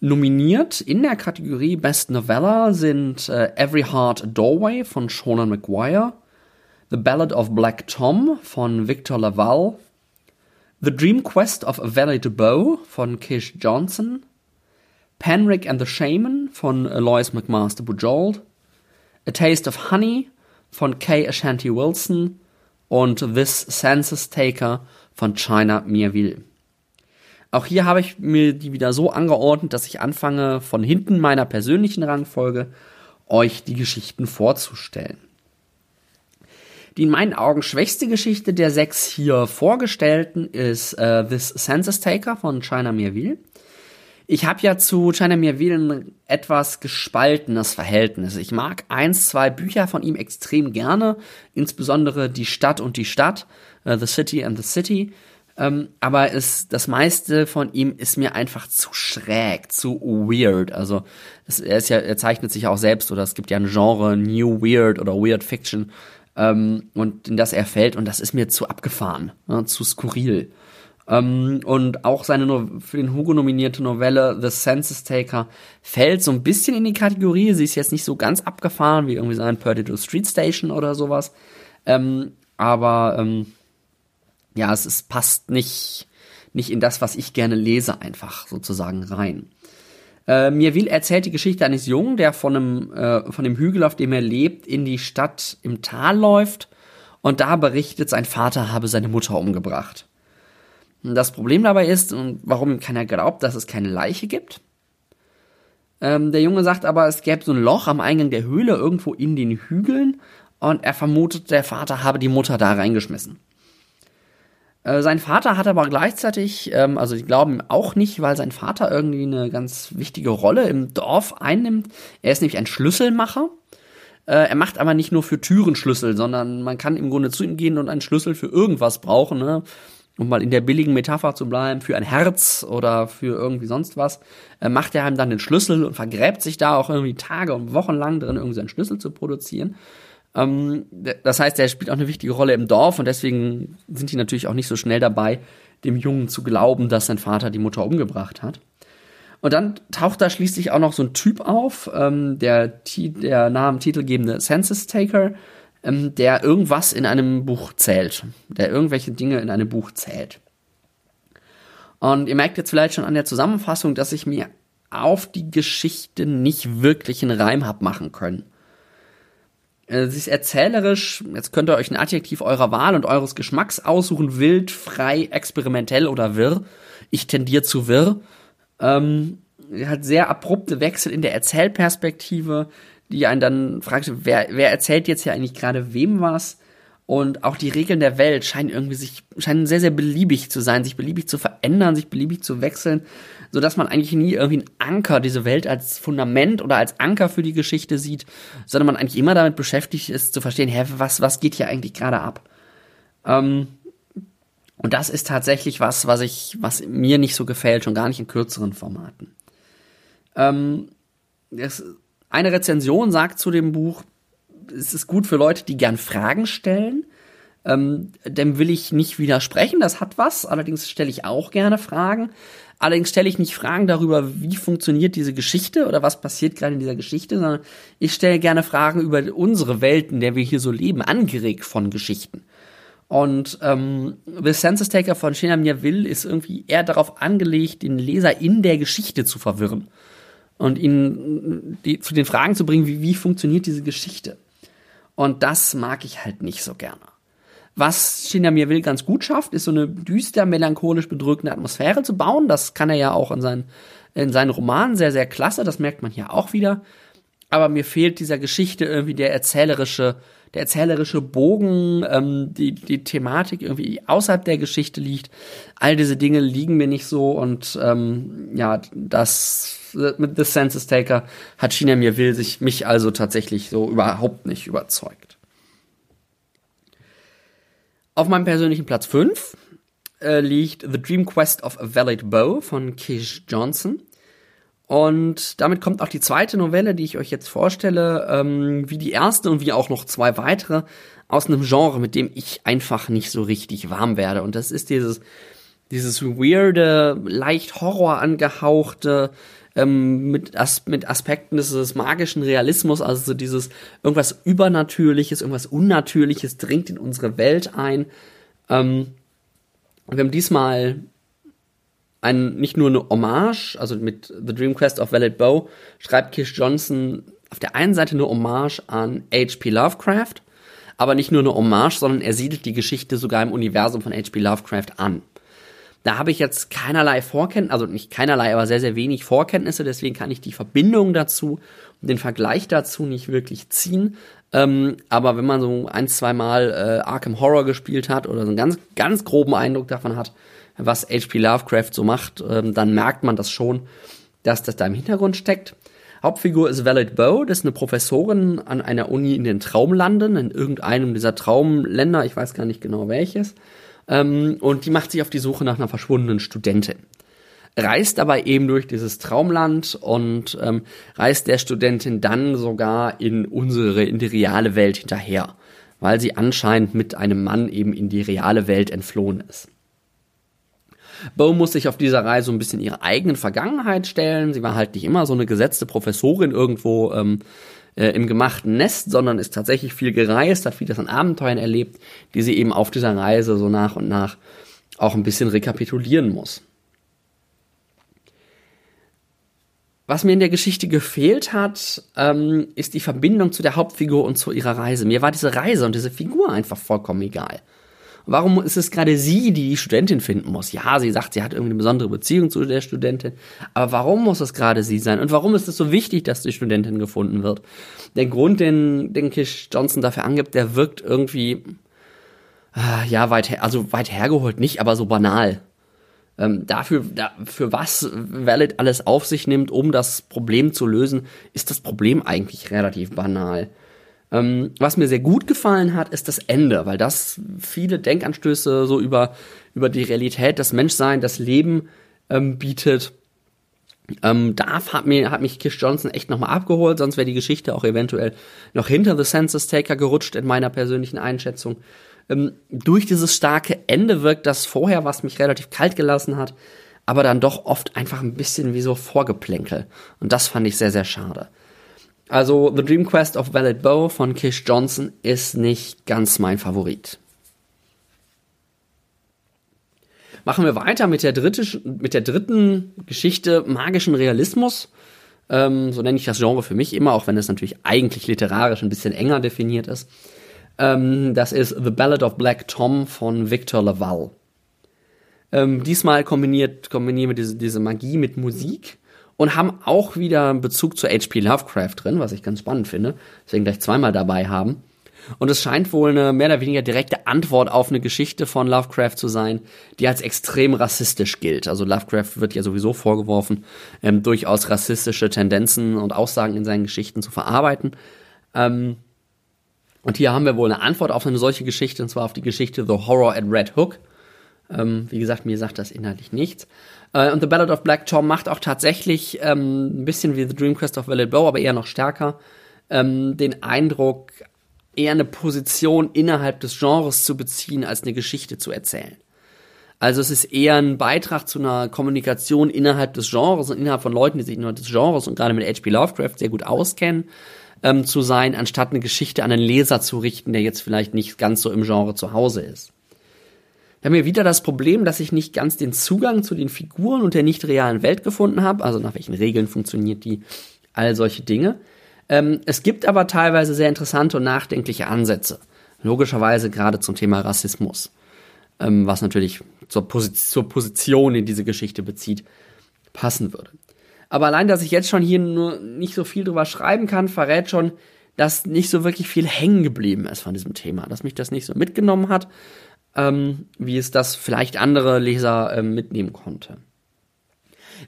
Nominiert in der Kategorie Best Novella sind äh, Every Heart a Doorway von Shonan McGuire, The Ballad of Black Tom von Victor Laval, The Dream Quest of Valley to Bow von Kish Johnson, Penrick and the Shaman von Lois McMaster Bujold, A Taste of Honey von Kay Ashanti Wilson und This Census Taker von China Mirville. Auch hier habe ich mir die wieder so angeordnet, dass ich anfange, von hinten meiner persönlichen Rangfolge euch die Geschichten vorzustellen. Die in meinen Augen schwächste Geschichte der sechs hier vorgestellten ist äh, This Census Taker von China Mirville. Ich habe ja zu China Mirville ein etwas gespaltenes Verhältnis. Ich mag eins, zwei Bücher von ihm extrem gerne, insbesondere Die Stadt und die Stadt, uh, The City and the City. Ähm, aber es, das meiste von ihm ist mir einfach zu schräg, zu weird. Also es, er ja, er zeichnet sich auch selbst oder es gibt ja ein Genre New Weird oder Weird Fiction ähm, und in das er fällt und das ist mir zu abgefahren, ja, zu skurril. Ähm, und auch seine no für den Hugo nominierte Novelle The Census Taker fällt so ein bisschen in die Kategorie. Sie ist jetzt nicht so ganz abgefahren wie irgendwie sein Perdido Street Station oder sowas. Ähm, aber ähm, ja, es, es passt nicht, nicht in das, was ich gerne lese, einfach sozusagen rein. Äh, Mirville erzählt die Geschichte eines Jungen, der von einem, äh, von dem Hügel, auf dem er lebt, in die Stadt im Tal läuft und da berichtet, sein Vater habe seine Mutter umgebracht. Das Problem dabei ist, und warum keiner glaubt, dass es keine Leiche gibt. Ähm, der Junge sagt aber, es gäbe so ein Loch am Eingang der Höhle irgendwo in den Hügeln und er vermutet, der Vater habe die Mutter da reingeschmissen. Äh, sein Vater hat aber gleichzeitig, ähm, also die glauben auch nicht, weil sein Vater irgendwie eine ganz wichtige Rolle im Dorf einnimmt. Er ist nämlich ein Schlüsselmacher. Äh, er macht aber nicht nur für Türen Schlüssel, sondern man kann im Grunde zu ihm gehen und einen Schlüssel für irgendwas brauchen. Ne? Um mal in der billigen Metapher zu bleiben, für ein Herz oder für irgendwie sonst was, äh, macht er einem dann den Schlüssel und vergräbt sich da auch irgendwie Tage und Wochen lang drin, irgendwie seinen Schlüssel zu produzieren. Ähm, das heißt, er spielt auch eine wichtige Rolle im Dorf und deswegen sind die natürlich auch nicht so schnell dabei, dem Jungen zu glauben, dass sein Vater die Mutter umgebracht hat. Und dann taucht da schließlich auch noch so ein Typ auf, ähm, der, der Namen titelgebende Census Taker, ähm, der irgendwas in einem Buch zählt, der irgendwelche Dinge in einem Buch zählt. Und ihr merkt jetzt vielleicht schon an der Zusammenfassung, dass ich mir auf die Geschichte nicht wirklich einen Reim hab machen können. Äh, sie ist erzählerisch, jetzt könnt ihr euch ein Adjektiv eurer Wahl und eures Geschmacks aussuchen, wild, frei, experimentell oder wirr. Ich tendiere zu wirr. Ähm, hat sehr abrupte Wechsel in der Erzählperspektive, die einen dann fragt, wer, wer erzählt jetzt hier eigentlich gerade wem was? Und auch die Regeln der Welt scheinen irgendwie sich, scheinen sehr, sehr beliebig zu sein, sich beliebig zu verändern, sich beliebig zu wechseln so dass man eigentlich nie irgendwie einen Anker, diese Welt als Fundament oder als Anker für die Geschichte sieht, sondern man eigentlich immer damit beschäftigt ist, zu verstehen, hä, was, was geht hier eigentlich gerade ab? Ähm, und das ist tatsächlich was, was ich, was mir nicht so gefällt, schon gar nicht in kürzeren Formaten. Ähm, das, eine Rezension sagt zu dem Buch, es ist gut für Leute, die gern Fragen stellen. Ähm, dem will ich nicht widersprechen, das hat was. Allerdings stelle ich auch gerne Fragen. Allerdings stelle ich nicht Fragen darüber, wie funktioniert diese Geschichte oder was passiert gerade in dieser Geschichte, sondern ich stelle gerne Fragen über unsere Welt, in der wir hier so leben, angeregt von Geschichten. Und ähm, The Census Taker von Shinamir Will ist irgendwie eher darauf angelegt, den Leser in der Geschichte zu verwirren und ihn die, zu den Fragen zu bringen, wie, wie funktioniert diese Geschichte. Und das mag ich halt nicht so gerne. Was Shinamir Will ganz gut schafft, ist so eine düster, melancholisch bedrückende Atmosphäre zu bauen. Das kann er ja auch in seinen, in seinen Romanen sehr, sehr klasse. Das merkt man hier auch wieder. Aber mir fehlt dieser Geschichte irgendwie der erzählerische, der erzählerische Bogen, ähm, die, die Thematik irgendwie außerhalb der Geschichte liegt. All diese Dinge liegen mir nicht so und ähm, ja, das mit The Census Taker hat China mir will sich mich also tatsächlich so überhaupt nicht überzeugt. Auf meinem persönlichen Platz 5 äh, liegt The Dream Quest of a Valid Bow von Kish Johnson. Und damit kommt auch die zweite Novelle, die ich euch jetzt vorstelle, ähm, wie die erste und wie auch noch zwei weitere aus einem Genre, mit dem ich einfach nicht so richtig warm werde. Und das ist dieses, dieses weirde, leicht Horror angehauchte, ähm, mit, As mit Aspekten des, magischen Realismus, also so dieses irgendwas Übernatürliches, irgendwas Unnatürliches dringt in unsere Welt ein. Ähm, wir haben diesmal ein, nicht nur eine Hommage, also mit The Dream Quest of Valid Bow schreibt Kish Johnson auf der einen Seite eine Hommage an H.P. Lovecraft, aber nicht nur eine Hommage, sondern er siedelt die Geschichte sogar im Universum von H.P. Lovecraft an. Da habe ich jetzt keinerlei Vorkenntnisse, also nicht keinerlei, aber sehr, sehr wenig Vorkenntnisse, deswegen kann ich die Verbindung dazu, den Vergleich dazu nicht wirklich ziehen. Ähm, aber wenn man so ein, zwei Mal äh, Arkham Horror gespielt hat oder so einen ganz, ganz groben Eindruck davon hat, was H.P. Lovecraft so macht, ähm, dann merkt man das schon, dass das da im Hintergrund steckt. Hauptfigur ist Valid Bow, das ist eine Professorin an einer Uni in den Traumlanden, in irgendeinem dieser Traumländer, ich weiß gar nicht genau welches. Ähm, und die macht sich auf die Suche nach einer verschwundenen Studentin. Reist aber eben durch dieses Traumland und ähm, reist der Studentin dann sogar in unsere, in die reale Welt hinterher, weil sie anscheinend mit einem Mann eben in die reale Welt entflohen ist. Bo muss sich auf dieser Reise ein bisschen ihre eigenen Vergangenheit stellen. Sie war halt nicht immer so eine gesetzte Professorin irgendwo ähm, äh, im gemachten Nest, sondern ist tatsächlich viel gereist, hat vieles an Abenteuern erlebt, die sie eben auf dieser Reise so nach und nach auch ein bisschen rekapitulieren muss. Was mir in der Geschichte gefehlt hat, ähm, ist die Verbindung zu der Hauptfigur und zu ihrer Reise. Mir war diese Reise und diese Figur einfach vollkommen egal. Warum ist es gerade sie, die die Studentin finden muss? Ja, sie sagt, sie hat irgendwie eine besondere Beziehung zu der Studentin. Aber warum muss es gerade sie sein? Und warum ist es so wichtig, dass die Studentin gefunden wird? Der Grund, den, den Kish Johnson dafür angibt, der wirkt irgendwie, äh, ja, weit her, also weit hergeholt nicht, aber so banal. Ähm, dafür, da, für was Valid alles auf sich nimmt, um das Problem zu lösen, ist das Problem eigentlich relativ banal. Ähm, was mir sehr gut gefallen hat, ist das Ende, weil das viele Denkanstöße so über, über die Realität, das Menschsein, das Leben ähm, bietet. Ähm, da hat, mir, hat mich Kish Johnson echt nochmal abgeholt, sonst wäre die Geschichte auch eventuell noch hinter The Census Taker gerutscht in meiner persönlichen Einschätzung. Ähm, durch dieses starke Ende wirkt das vorher, was mich relativ kalt gelassen hat, aber dann doch oft einfach ein bisschen wie so Vorgeplänkel. Und das fand ich sehr, sehr schade. Also The Dream Quest of Valid Bow von Kish Johnson ist nicht ganz mein Favorit. Machen wir weiter mit der, dritte, mit der dritten Geschichte magischen Realismus. Ähm, so nenne ich das Genre für mich immer, auch wenn es natürlich eigentlich literarisch ein bisschen enger definiert ist. Ähm, das ist The Ballad of Black Tom von Victor Laval. Ähm, diesmal kombiniert, kombinieren wir diese, diese Magie mit Musik und haben auch wieder einen Bezug zu H.P. Lovecraft drin, was ich ganz spannend finde, deswegen gleich zweimal dabei haben. Und es scheint wohl eine mehr oder weniger direkte Antwort auf eine Geschichte von Lovecraft zu sein, die als extrem rassistisch gilt. Also Lovecraft wird ja sowieso vorgeworfen, ähm, durchaus rassistische Tendenzen und Aussagen in seinen Geschichten zu verarbeiten. Ähm, und hier haben wir wohl eine Antwort auf eine solche Geschichte, und zwar auf die Geschichte The Horror at Red Hook. Ähm, wie gesagt, mir sagt das inhaltlich nichts. Äh, und The Ballad of Black Tom macht auch tatsächlich ähm, ein bisschen wie The Dream Quest of Valid Bow, aber eher noch stärker, ähm, den Eindruck, eher eine Position innerhalb des Genres zu beziehen, als eine Geschichte zu erzählen. Also es ist eher ein Beitrag zu einer Kommunikation innerhalb des Genres und innerhalb von Leuten, die sich innerhalb des Genres und gerade mit H.P. Lovecraft sehr gut auskennen, ähm, zu sein, anstatt eine Geschichte an einen Leser zu richten, der jetzt vielleicht nicht ganz so im Genre zu Hause ist. Wir haben hier wieder das Problem, dass ich nicht ganz den Zugang zu den Figuren und der nicht realen Welt gefunden habe. Also nach welchen Regeln funktioniert die, all solche Dinge. Ähm, es gibt aber teilweise sehr interessante und nachdenkliche Ansätze. Logischerweise gerade zum Thema Rassismus. Ähm, was natürlich zur, Posi zur Position in diese Geschichte bezieht, passen würde. Aber allein, dass ich jetzt schon hier nur nicht so viel drüber schreiben kann, verrät schon, dass nicht so wirklich viel hängen geblieben ist von diesem Thema, dass mich das nicht so mitgenommen hat ähm, wie es das vielleicht andere Leser ähm, mitnehmen konnte.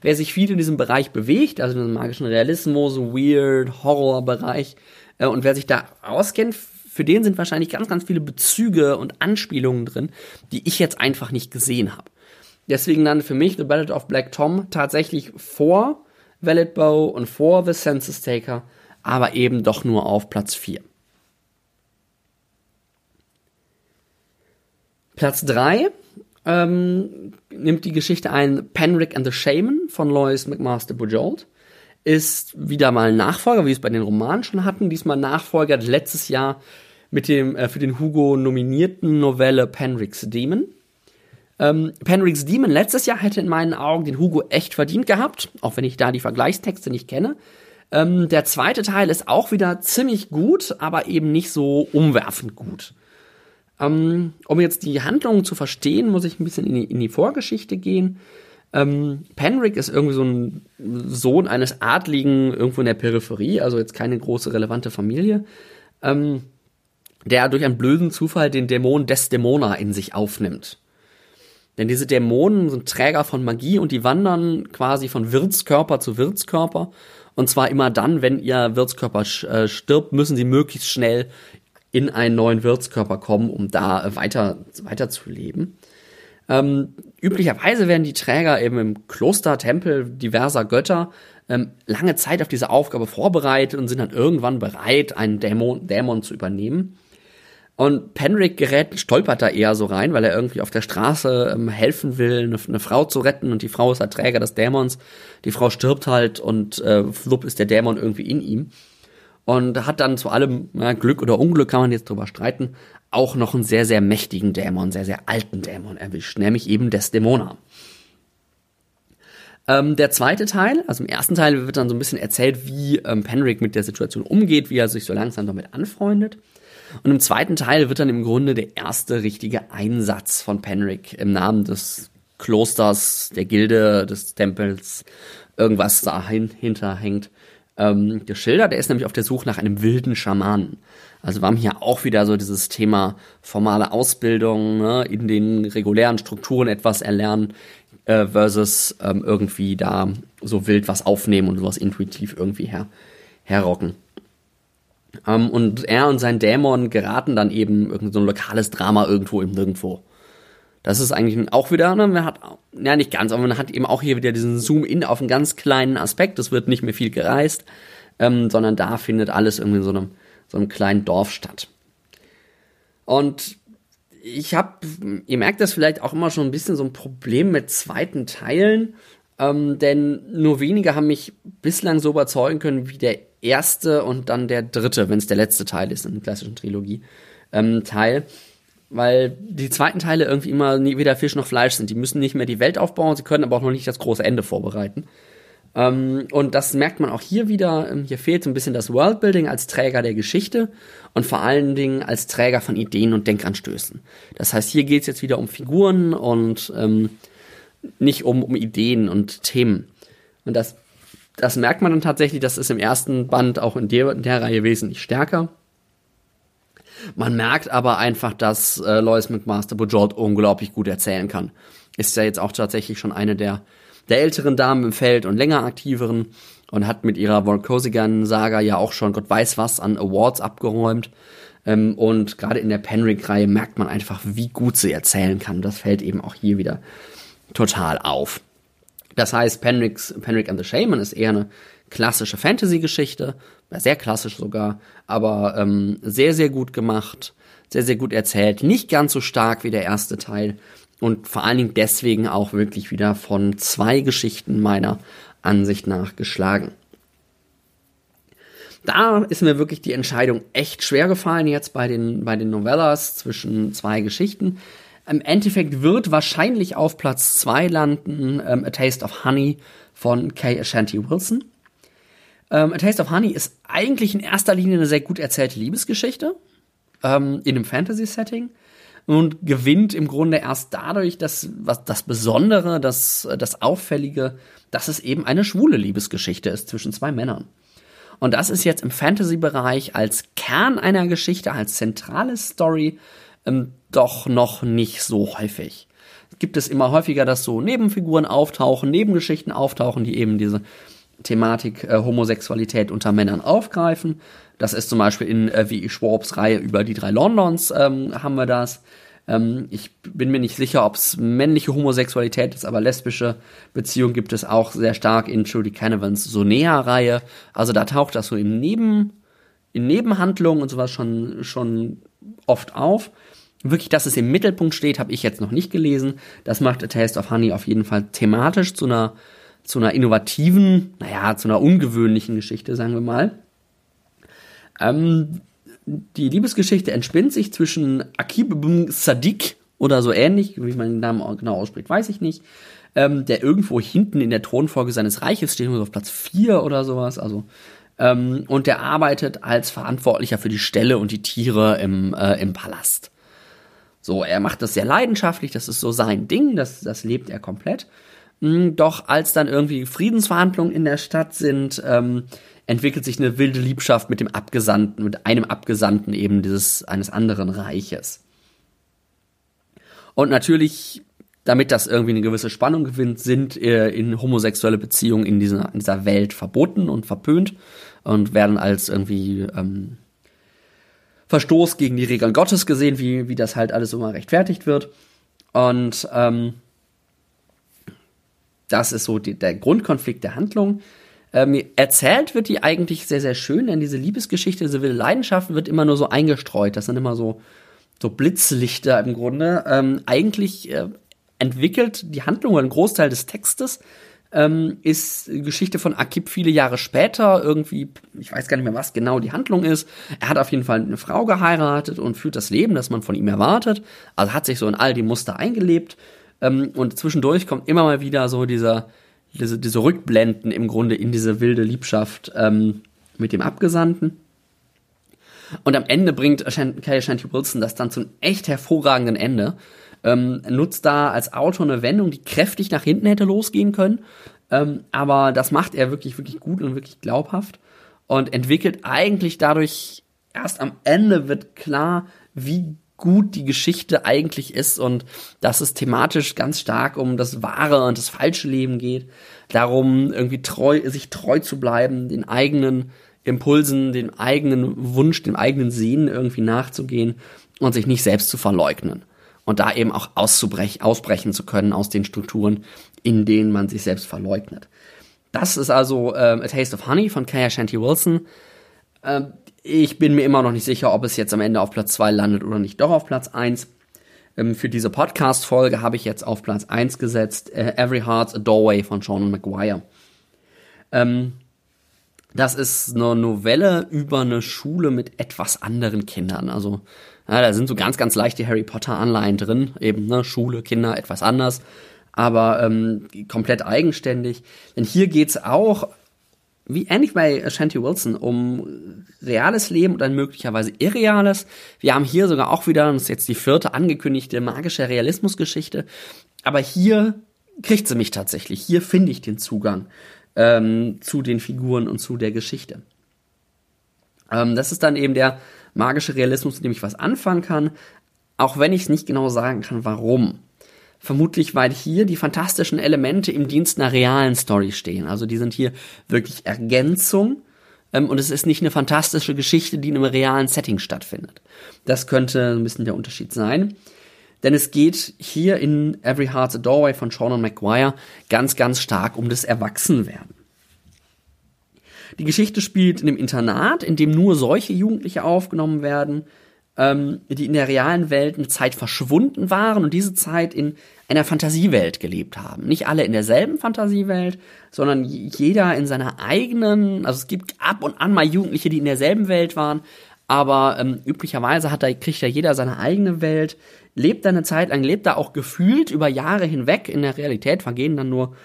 Wer sich viel in diesem Bereich bewegt, also in diesem magischen Realismus, Weird, Horror-Bereich, äh, und wer sich da auskennt, für den sind wahrscheinlich ganz, ganz viele Bezüge und Anspielungen drin, die ich jetzt einfach nicht gesehen habe. Deswegen dann für mich The Ballad of Black Tom tatsächlich vor Valid Bow und vor The Census Taker, aber eben doch nur auf Platz 4. Platz 3 ähm, nimmt die Geschichte ein Penrick and the Shaman von Lois McMaster Bujold. Ist wieder mal Nachfolger, wie wir es bei den Romanen schon hatten. Diesmal Nachfolger letztes Jahr mit dem äh, für den Hugo nominierten Novelle Penricks Demon. Ähm, Penricks Demon letztes Jahr hätte in meinen Augen den Hugo echt verdient gehabt, auch wenn ich da die Vergleichstexte nicht kenne. Ähm, der zweite Teil ist auch wieder ziemlich gut, aber eben nicht so umwerfend gut. Ähm, um jetzt die Handlung zu verstehen, muss ich ein bisschen in die, in die Vorgeschichte gehen. Ähm, Penrick ist irgendwie so ein Sohn eines Adligen irgendwo in der Peripherie, also jetzt keine große relevante Familie, ähm, der durch einen blöden Zufall den Dämon Desdemona in sich aufnimmt. Denn diese Dämonen sind Träger von Magie und die wandern quasi von Wirtskörper zu Wirtskörper. Und zwar immer dann, wenn ihr Wirtskörper äh, stirbt, müssen sie möglichst schnell in einen neuen Wirtskörper kommen, um da weiter, weiter zu leben. Ähm, üblicherweise werden die Träger eben im Kloster, Tempel diverser Götter ähm, lange Zeit auf diese Aufgabe vorbereitet und sind dann irgendwann bereit, einen Dämon, Dämon zu übernehmen. Und Penrick gerät, stolpert da eher so rein, weil er irgendwie auf der Straße ähm, helfen will, eine, eine, Frau zu retten und die Frau ist halt Träger des Dämons. Die Frau stirbt halt und äh, flupp ist der Dämon irgendwie in ihm und hat dann zu allem ja, Glück oder Unglück kann man jetzt drüber streiten, auch noch einen sehr sehr mächtigen Dämon, sehr sehr alten Dämon erwischt, nämlich eben Desdemona. Ähm, der zweite Teil, also im ersten Teil wird dann so ein bisschen erzählt, wie ähm, Penrick mit der Situation umgeht, wie er sich so langsam damit anfreundet. Und im zweiten Teil wird dann im Grunde der erste richtige Einsatz von Penrick im Namen des Klosters, der Gilde, des Tempels, irgendwas dahinter hängt, ähm, geschildert. Er ist nämlich auf der Suche nach einem wilden Schamanen. Also wir haben hier auch wieder so dieses Thema formale Ausbildung, ne, in den regulären Strukturen etwas erlernen äh, versus ähm, irgendwie da so wild was aufnehmen und sowas intuitiv irgendwie her herrocken. Ähm, und er und sein Dämon geraten dann eben irgend so ein lokales Drama irgendwo im Nirgendwo. Das ist eigentlich auch wieder, ne, man hat, ja nicht ganz, aber man hat eben auch hier wieder diesen Zoom-In auf einen ganz kleinen Aspekt. Es wird nicht mehr viel gereist, ähm, sondern da findet alles irgendwie in so einem, so einem kleinen Dorf statt. Und ich habe, ihr merkt das vielleicht auch immer schon ein bisschen so ein Problem mit zweiten Teilen, ähm, denn nur wenige haben mich bislang so überzeugen können wie der erste und dann der dritte, wenn es der letzte Teil ist in der klassischen Trilogie ähm, Teil weil die zweiten Teile irgendwie immer nie weder Fisch noch Fleisch sind. Die müssen nicht mehr die Welt aufbauen, sie können aber auch noch nicht das große Ende vorbereiten. Ähm, und das merkt man auch hier wieder. Ähm, hier fehlt so ein bisschen das Worldbuilding als Träger der Geschichte und vor allen Dingen als Träger von Ideen und Denkanstößen. Das heißt, hier geht es jetzt wieder um Figuren und ähm, nicht um, um Ideen und Themen. Und das, das merkt man dann tatsächlich, das ist im ersten Band auch in der, in der Reihe wesentlich stärker. Man merkt aber einfach, dass äh, Lois McMaster Bujold unglaublich gut erzählen kann. Ist ja jetzt auch tatsächlich schon eine der, der älteren Damen im Feld und länger aktiveren und hat mit ihrer Volkosigan-Saga ja auch schon Gott weiß was an Awards abgeräumt. Ähm, und gerade in der Penrick-Reihe merkt man einfach, wie gut sie erzählen kann. Das fällt eben auch hier wieder total auf. Das heißt, Penricks, Penrick and the Shaman ist eher eine klassische Fantasy-Geschichte, sehr klassisch sogar, aber ähm, sehr, sehr gut gemacht, sehr, sehr gut erzählt, nicht ganz so stark wie der erste Teil und vor allen Dingen deswegen auch wirklich wieder von zwei Geschichten meiner Ansicht nach geschlagen. Da ist mir wirklich die Entscheidung echt schwer gefallen jetzt bei den, bei den Novellas zwischen zwei Geschichten. Im Endeffekt wird wahrscheinlich auf Platz zwei landen ähm, A Taste of Honey von Kay Ashanti Wilson. Ähm, A Taste of Honey ist eigentlich in erster Linie eine sehr gut erzählte Liebesgeschichte ähm, in einem Fantasy-Setting und gewinnt im Grunde erst dadurch, dass was das Besondere, das, das Auffällige, dass es eben eine schwule Liebesgeschichte ist zwischen zwei Männern. Und das ist jetzt im Fantasy-Bereich als Kern einer Geschichte, als zentrale Story ähm, doch noch nicht so häufig. Gibt es immer häufiger, dass so Nebenfiguren auftauchen, Nebengeschichten auftauchen, die eben diese Thematik äh, Homosexualität unter Männern aufgreifen. Das ist zum Beispiel in äh, wie Schwabs Reihe über die drei Londons ähm, haben wir das. Ähm, ich bin mir nicht sicher, ob es männliche Homosexualität ist, aber lesbische Beziehungen gibt es auch sehr stark in Trudy Canavans Sonea-Reihe. Also da taucht das so im Neben, in Nebenhandlungen und sowas schon, schon oft auf. Wirklich, dass es im Mittelpunkt steht, habe ich jetzt noch nicht gelesen. Das macht A Taste of Honey auf jeden Fall thematisch zu einer, zu einer innovativen, naja, zu einer ungewöhnlichen Geschichte, sagen wir mal. Ähm, die Liebesgeschichte entspinnt sich zwischen Akib ibn Sadiq oder so ähnlich, wie man den Namen genau ausspricht, weiß ich nicht, ähm, der irgendwo hinten in der Thronfolge seines Reiches steht, auf Platz 4 oder sowas, also ähm, und der arbeitet als Verantwortlicher für die Ställe und die Tiere im, äh, im Palast. So, er macht das sehr leidenschaftlich, das ist so sein Ding, das, das lebt er komplett. Hm, doch als dann irgendwie Friedensverhandlungen in der Stadt sind, ähm, entwickelt sich eine wilde Liebschaft mit dem Abgesandten, mit einem Abgesandten eben dieses eines anderen Reiches. Und natürlich, damit das irgendwie eine gewisse Spannung gewinnt, sind äh, in homosexuelle Beziehungen in dieser, in dieser Welt verboten und verpönt und werden als irgendwie ähm, Verstoß gegen die Regeln Gottes gesehen, wie, wie das halt alles immer rechtfertigt wird. Und ähm, das ist so die, der Grundkonflikt der Handlung. Ähm, erzählt wird die eigentlich sehr, sehr schön, denn diese Liebesgeschichte, diese wilde Leidenschaft wird immer nur so eingestreut. Das sind immer so, so Blitzlichter im Grunde. Ähm, eigentlich äh, entwickelt die Handlung oder ein Großteil des Textes ähm, ist Geschichte von Akib viele Jahre später. Irgendwie, ich weiß gar nicht mehr, was genau die Handlung ist. Er hat auf jeden Fall eine Frau geheiratet und führt das Leben, das man von ihm erwartet. Also hat sich so in all die Muster eingelebt. Ähm, und zwischendurch kommt immer mal wieder so dieser diese, diese Rückblenden im Grunde in diese wilde Liebschaft ähm, mit dem Abgesandten. Und am Ende bringt Kay Shanty Wilson das dann zum echt hervorragenden Ende. Ähm, nutzt da als Autor eine Wendung, die kräftig nach hinten hätte losgehen können. Ähm, aber das macht er wirklich, wirklich gut und wirklich glaubhaft. Und entwickelt eigentlich dadurch, erst am Ende wird klar, wie gut die Geschichte eigentlich ist und dass es thematisch ganz stark um das wahre und das falsche Leben geht, darum irgendwie treu, sich treu zu bleiben, den eigenen Impulsen, dem eigenen Wunsch, dem eigenen Sehnen irgendwie nachzugehen und sich nicht selbst zu verleugnen und da eben auch auszubrechen, ausbrechen zu können aus den Strukturen, in denen man sich selbst verleugnet. Das ist also ähm, A Taste of Honey von Kaya Shanty Wilson. Ähm, ich bin mir immer noch nicht sicher, ob es jetzt am Ende auf Platz 2 landet oder nicht doch auf Platz 1. Ähm, für diese Podcast-Folge habe ich jetzt auf Platz 1 gesetzt äh, Every Heart's a Doorway von Sean McGuire. Ähm, das ist eine Novelle über eine Schule mit etwas anderen Kindern. Also ja, da sind so ganz, ganz leichte Harry Potter-Anleihen drin. Eben, ne, Schule, Kinder, etwas anders. Aber ähm, komplett eigenständig. Denn hier geht's auch wie ähnlich bei Shanty Wilson, um reales Leben und dann möglicherweise irreales. Wir haben hier sogar auch wieder, das ist jetzt die vierte angekündigte magische Realismusgeschichte, aber hier kriegt sie mich tatsächlich. Hier finde ich den Zugang ähm, zu den Figuren und zu der Geschichte. Ähm, das ist dann eben der magische Realismus, mit dem ich was anfangen kann, auch wenn ich es nicht genau sagen kann, warum. Vermutlich, weil hier die fantastischen Elemente im Dienst einer realen Story stehen. Also die sind hier wirklich Ergänzung ähm, und es ist nicht eine fantastische Geschichte, die in einem realen Setting stattfindet. Das könnte ein bisschen der Unterschied sein. Denn es geht hier in Every Heart's a Doorway von Sean McGuire ganz, ganz stark um das Erwachsenwerden. Die Geschichte spielt in einem Internat, in dem nur solche Jugendliche aufgenommen werden, ähm, die in der realen Welt eine Zeit verschwunden waren und diese Zeit in einer Fantasiewelt gelebt haben. Nicht alle in derselben Fantasiewelt, sondern jeder in seiner eigenen, also es gibt ab und an mal Jugendliche, die in derselben Welt waren, aber ähm, üblicherweise hat da, kriegt ja jeder seine eigene Welt, lebt da eine Zeit lang, lebt da auch gefühlt über Jahre hinweg. In der Realität vergehen dann nur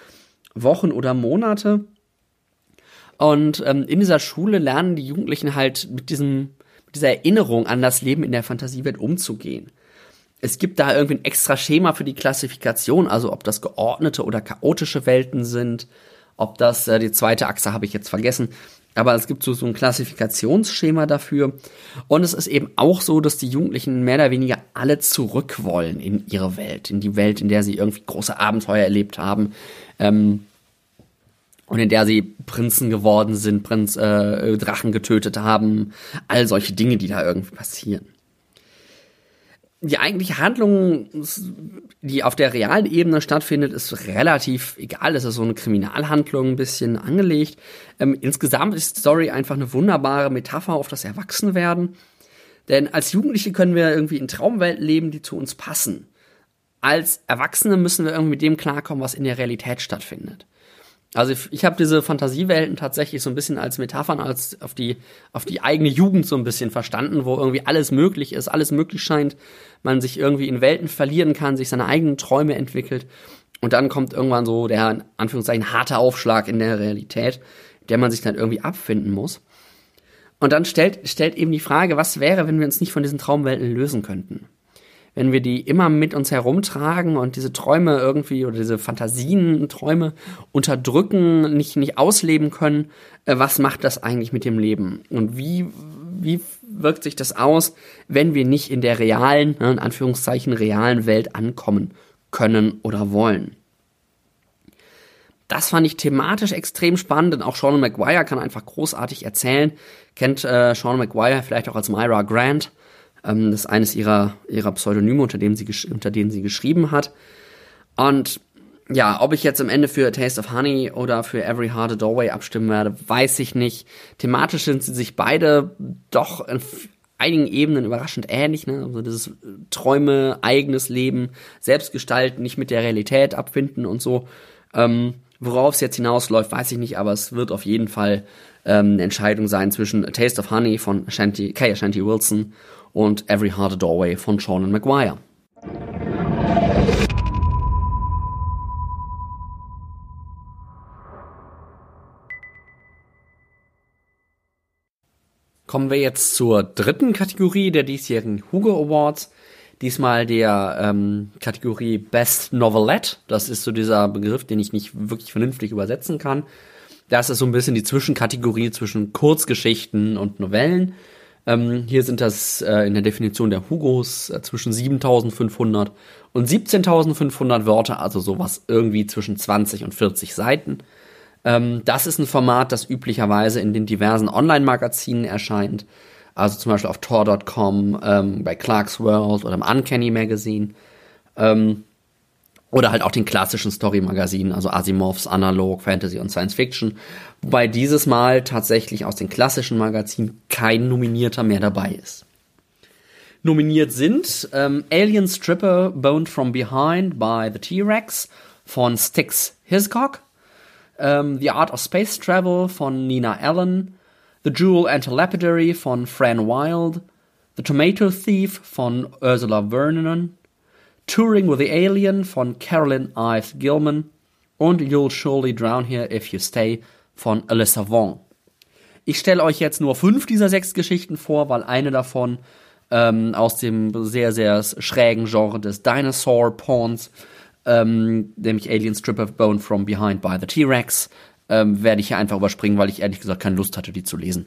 Wochen oder Monate. Und ähm, in dieser Schule lernen die Jugendlichen halt mit diesem dieser Erinnerung an das Leben in der Fantasiewelt umzugehen. Es gibt da irgendwie ein extra Schema für die Klassifikation, also ob das geordnete oder chaotische Welten sind, ob das, äh, die zweite Achse habe ich jetzt vergessen, aber es gibt so, so ein Klassifikationsschema dafür. Und es ist eben auch so, dass die Jugendlichen mehr oder weniger alle zurück wollen in ihre Welt, in die Welt, in der sie irgendwie große Abenteuer erlebt haben. Ähm, und in der sie Prinzen geworden sind, Prinz äh, Drachen getötet haben, all solche Dinge, die da irgendwie passieren. Die eigentliche Handlung, die auf der realen Ebene stattfindet, ist relativ egal. Es ist so eine Kriminalhandlung ein bisschen angelegt. Ähm, insgesamt ist die Story einfach eine wunderbare Metapher auf das Erwachsenwerden. Denn als Jugendliche können wir irgendwie in Traumwelten leben, die zu uns passen. Als Erwachsene müssen wir irgendwie mit dem klarkommen, was in der Realität stattfindet. Also ich, habe diese Fantasiewelten tatsächlich so ein bisschen als Metaphern, als auf die, auf die eigene Jugend so ein bisschen verstanden, wo irgendwie alles möglich ist, alles möglich scheint, man sich irgendwie in Welten verlieren kann, sich seine eigenen Träume entwickelt. Und dann kommt irgendwann so der, in Anführungszeichen, harte Aufschlag in der Realität, der man sich dann irgendwie abfinden muss. Und dann stellt, stellt eben die Frage, was wäre, wenn wir uns nicht von diesen Traumwelten lösen könnten? Wenn wir die immer mit uns herumtragen und diese Träume irgendwie oder diese Fantasien, Träume unterdrücken, nicht, nicht ausleben können, äh, was macht das eigentlich mit dem Leben? Und wie, wie wirkt sich das aus, wenn wir nicht in der realen, ne, in Anführungszeichen realen Welt ankommen können oder wollen? Das fand ich thematisch extrem spannend, denn auch Sean McGuire kann einfach großartig erzählen. Kennt äh, Sean McGuire vielleicht auch als Myra Grant ähm, das ist eines ihrer, ihrer Pseudonyme, unter, dem sie, unter denen sie geschrieben hat. Und ja, ob ich jetzt am Ende für Taste of Honey oder für Every Heart a Doorway abstimmen werde, weiß ich nicht. Thematisch sind sie sich beide doch in einigen Ebenen überraschend ähnlich. Ne? Also dieses Träume, eigenes Leben, Selbstgestalten, nicht mit der Realität abfinden und so. Ähm, worauf es jetzt hinausläuft, weiß ich nicht, aber es wird auf jeden Fall ähm, eine Entscheidung sein zwischen A Taste of Honey von Shanty, Kay Shanty Wilson und Every a Doorway von Sean Maguire. Kommen wir jetzt zur dritten Kategorie der diesjährigen Hugo Awards. Diesmal der ähm, Kategorie Best Novelette. Das ist so dieser Begriff, den ich nicht wirklich vernünftig übersetzen kann. Das ist so ein bisschen die Zwischenkategorie zwischen Kurzgeschichten und Novellen. Ähm, hier sind das äh, in der Definition der Hugos äh, zwischen 7500 und 17.500 Wörter, also sowas irgendwie zwischen 20 und 40 Seiten. Ähm, das ist ein Format, das üblicherweise in den diversen Online-Magazinen erscheint. Also zum Beispiel auf Tor.com, ähm, bei Clark's World oder im Uncanny Magazine. Ähm, oder halt auch den klassischen Story-Magazinen, also Asimovs, Analog, Fantasy und Science Fiction. Wobei dieses Mal tatsächlich aus den klassischen Magazinen kein Nominierter mehr dabei ist. Nominiert sind ähm, Alien Stripper Boned from Behind by the T-Rex von Styx Hiscock, ähm, The Art of Space Travel von Nina Allen, The Jewel and Lapidary von Fran Wild, The Tomato Thief von Ursula Vernon, Touring with the Alien von Carolyn Ives Gilman und You'll Surely Drown Here If You Stay von Alyssa Wong. Ich stelle euch jetzt nur fünf dieser sechs Geschichten vor, weil eine davon ähm, aus dem sehr, sehr schrägen Genre des Dinosaur Pawns, ähm, nämlich Alien Strip of Bone from Behind by the T-Rex, ähm, werde ich hier einfach überspringen, weil ich ehrlich gesagt keine Lust hatte, die zu lesen.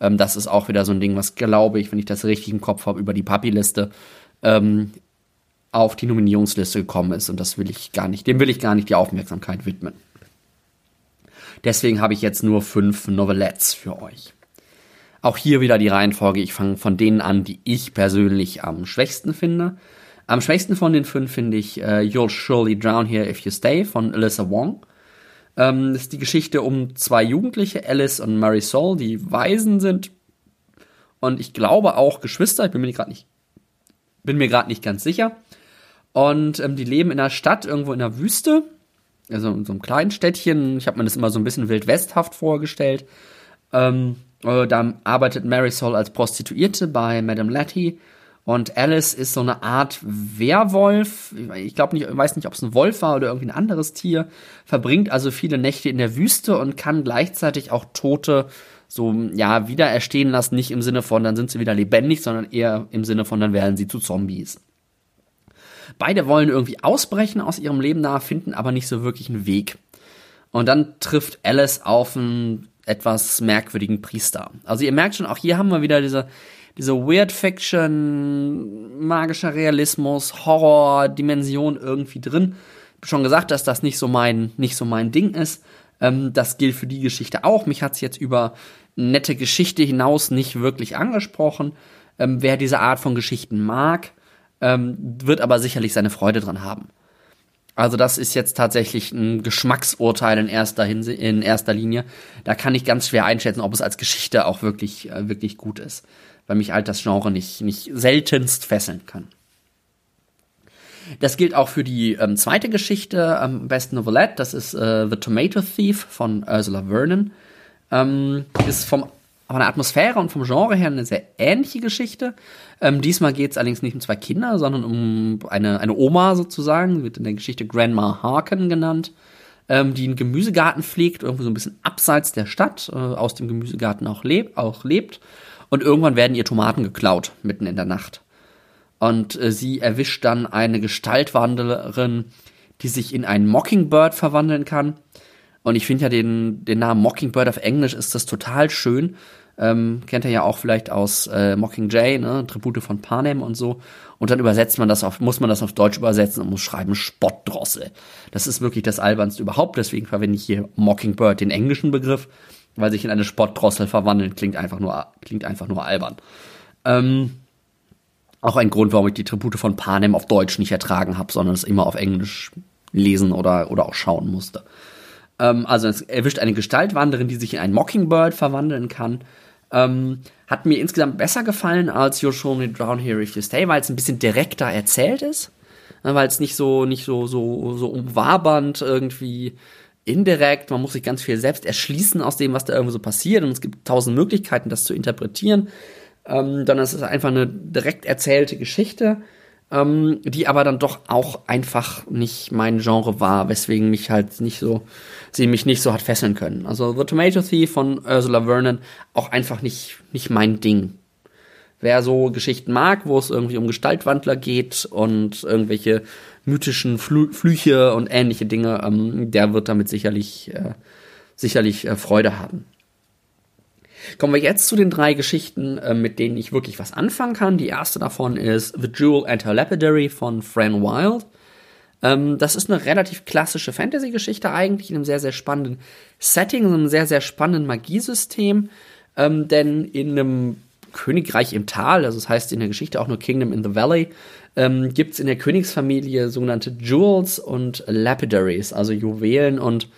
Ähm, das ist auch wieder so ein Ding, was glaube ich, wenn ich das richtig im Kopf habe, über die Puppy-Liste ähm, auf die Nominierungsliste gekommen ist und das will ich gar nicht, dem will ich gar nicht die Aufmerksamkeit widmen. Deswegen habe ich jetzt nur fünf Novelettes für euch. Auch hier wieder die Reihenfolge. Ich fange von denen an, die ich persönlich am schwächsten finde. Am schwächsten von den fünf finde ich äh, You'll Surely Drown Here If You Stay von Alyssa Wong. Ähm, das ist die Geschichte um zwei Jugendliche, Alice und Marisol, die Waisen sind. Und ich glaube auch Geschwister, ich bin mir gerade nicht, bin mir gerade nicht ganz sicher. Und ähm, die leben in einer Stadt, irgendwo in der Wüste. Also in so einem kleinen Städtchen. Ich habe mir das immer so ein bisschen wildwesthaft vorgestellt. Ähm, äh, da arbeitet Marisol als Prostituierte bei Madame Letty. Und Alice ist so eine Art Werwolf. Ich glaube nicht, weiß nicht, ob es ein Wolf war oder irgendwie ein anderes Tier. Verbringt also viele Nächte in der Wüste und kann gleichzeitig auch Tote so, ja, wieder lassen. Nicht im Sinne von, dann sind sie wieder lebendig, sondern eher im Sinne von, dann werden sie zu Zombies. Beide wollen irgendwie ausbrechen aus ihrem Leben da, finden aber nicht so wirklich einen Weg. Und dann trifft Alice auf einen etwas merkwürdigen Priester. Also ihr merkt schon, auch hier haben wir wieder diese, diese Weird Fiction, magischer Realismus, Horror-Dimension irgendwie drin. Ich habe schon gesagt, dass das nicht so mein, nicht so mein Ding ist. Ähm, das gilt für die Geschichte auch. Mich hat's jetzt über nette Geschichte hinaus nicht wirklich angesprochen. Ähm, wer diese Art von Geschichten mag, ähm, wird aber sicherlich seine Freude dran haben. Also das ist jetzt tatsächlich ein Geschmacksurteil in erster, Hinse in erster Linie. Da kann ich ganz schwer einschätzen, ob es als Geschichte auch wirklich, äh, wirklich gut ist. Weil mich halt das Genre nicht, nicht seltenst fesseln kann. Das gilt auch für die ähm, zweite Geschichte, ähm, besten Novelette. Das ist äh, The Tomato Thief von Ursula Vernon. Ähm, ist vom, von der Atmosphäre und vom Genre her eine sehr ähnliche Geschichte. Ähm, diesmal geht es allerdings nicht um zwei Kinder, sondern um eine, eine Oma sozusagen, wird in der Geschichte Grandma Harkin genannt, ähm, die einen Gemüsegarten pflegt, irgendwo so ein bisschen abseits der Stadt, äh, aus dem Gemüsegarten auch, leb auch lebt. Und irgendwann werden ihr Tomaten geklaut, mitten in der Nacht. Und äh, sie erwischt dann eine Gestaltwandlerin, die sich in einen Mockingbird verwandeln kann. Und ich finde ja den, den Namen Mockingbird auf Englisch ist das total schön, ähm, kennt ihr ja auch vielleicht aus äh, Mockingjay, ne, Tribute von Panem und so. Und dann übersetzt man das auf, muss man das auf Deutsch übersetzen und muss schreiben Spottdrossel. Das ist wirklich das albernste überhaupt, deswegen verwende ich hier Mockingbird, den englischen Begriff, weil sich in eine Spottdrossel verwandeln, klingt einfach nur, klingt einfach nur albern. Ähm, auch ein Grund, warum ich die Tribute von Panem auf Deutsch nicht ertragen habe, sondern es immer auf Englisch lesen oder, oder auch schauen musste. Ähm, also es erwischt eine Gestaltwanderin, die sich in einen Mockingbird verwandeln kann ähm, hat mir insgesamt besser gefallen als You're Show Me Drown Here If You Stay, weil es ein bisschen direkter erzählt ist. Ne, weil es nicht so, nicht so, so, so umwabernd irgendwie indirekt. Man muss sich ganz viel selbst erschließen aus dem, was da irgendwo so passiert. Und es gibt tausend Möglichkeiten, das zu interpretieren. Ähm, dann ist es einfach eine direkt erzählte Geschichte ähm, die aber dann doch auch einfach nicht mein Genre war, weswegen mich halt nicht so, sie mich nicht so hat fesseln können. Also The Tomato Thief von Ursula Vernon auch einfach nicht, nicht mein Ding. Wer so Geschichten mag, wo es irgendwie um Gestaltwandler geht und irgendwelche mythischen Flü Flüche und ähnliche Dinge, ähm, der wird damit sicherlich, äh, sicherlich äh, Freude haben. Kommen wir jetzt zu den drei Geschichten, äh, mit denen ich wirklich was anfangen kann. Die erste davon ist The Jewel and Her Lapidary von Fran Wild. Ähm, das ist eine relativ klassische Fantasy-Geschichte eigentlich in einem sehr, sehr spannenden Setting, in einem sehr, sehr spannenden Magiesystem. Ähm, denn in einem Königreich im Tal, also das heißt in der Geschichte auch nur Kingdom in the Valley, ähm, gibt es in der Königsfamilie sogenannte Jewels und Lapidaries, also Juwelen und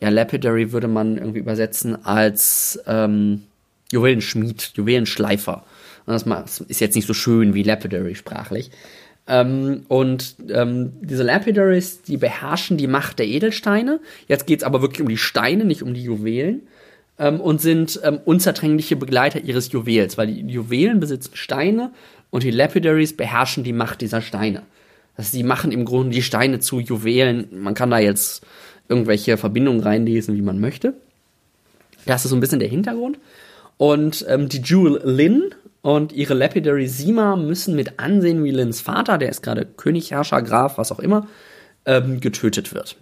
ja, Lapidary würde man irgendwie übersetzen als ähm, Juwelenschmied, Juwelenschleifer. Und das ist jetzt nicht so schön wie Lapidary sprachlich. Ähm, und ähm, diese Lapidaries, die beherrschen die Macht der Edelsteine. Jetzt geht's aber wirklich um die Steine, nicht um die Juwelen. Ähm, und sind ähm, unzertrennliche Begleiter ihres Juwels, weil die Juwelen besitzen Steine und die Lapidaries beherrschen die Macht dieser Steine. Sie machen im Grunde die Steine zu Juwelen. Man kann da jetzt irgendwelche Verbindungen reinlesen, wie man möchte. Das ist so ein bisschen der Hintergrund. Und ähm, die Jewel Lynn und ihre Lapidary Sima müssen mit ansehen, wie Lynns Vater, der ist gerade König, Herrscher, Graf, was auch immer, ähm, getötet wird.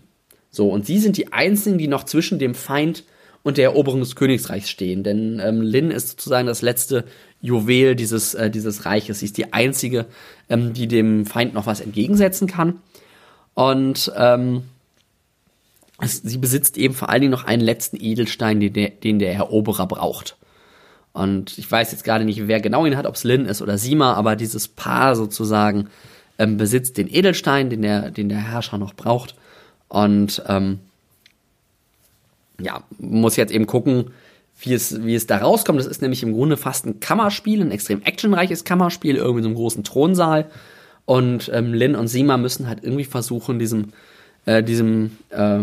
So, und sie sind die einzigen, die noch zwischen dem Feind und der Eroberung des Königreichs stehen. Denn ähm, Lynn ist sozusagen das letzte Juwel dieses, äh, dieses Reiches. Sie ist die einzige, ähm, die dem Feind noch was entgegensetzen kann. Und ähm, sie besitzt eben vor allen Dingen noch einen letzten Edelstein, den der, den der Eroberer braucht. Und ich weiß jetzt gerade nicht, wer genau ihn hat, ob es Lin ist oder Sima, aber dieses Paar sozusagen ähm, besitzt den Edelstein, den der, den der Herrscher noch braucht. Und ähm, ja, muss jetzt eben gucken, wie es, wie es da rauskommt. Das ist nämlich im Grunde fast ein Kammerspiel, ein extrem actionreiches Kammerspiel, irgendwie so einem großen Thronsaal. Und ähm, Lin und Sima müssen halt irgendwie versuchen, diesem, äh, diesem äh,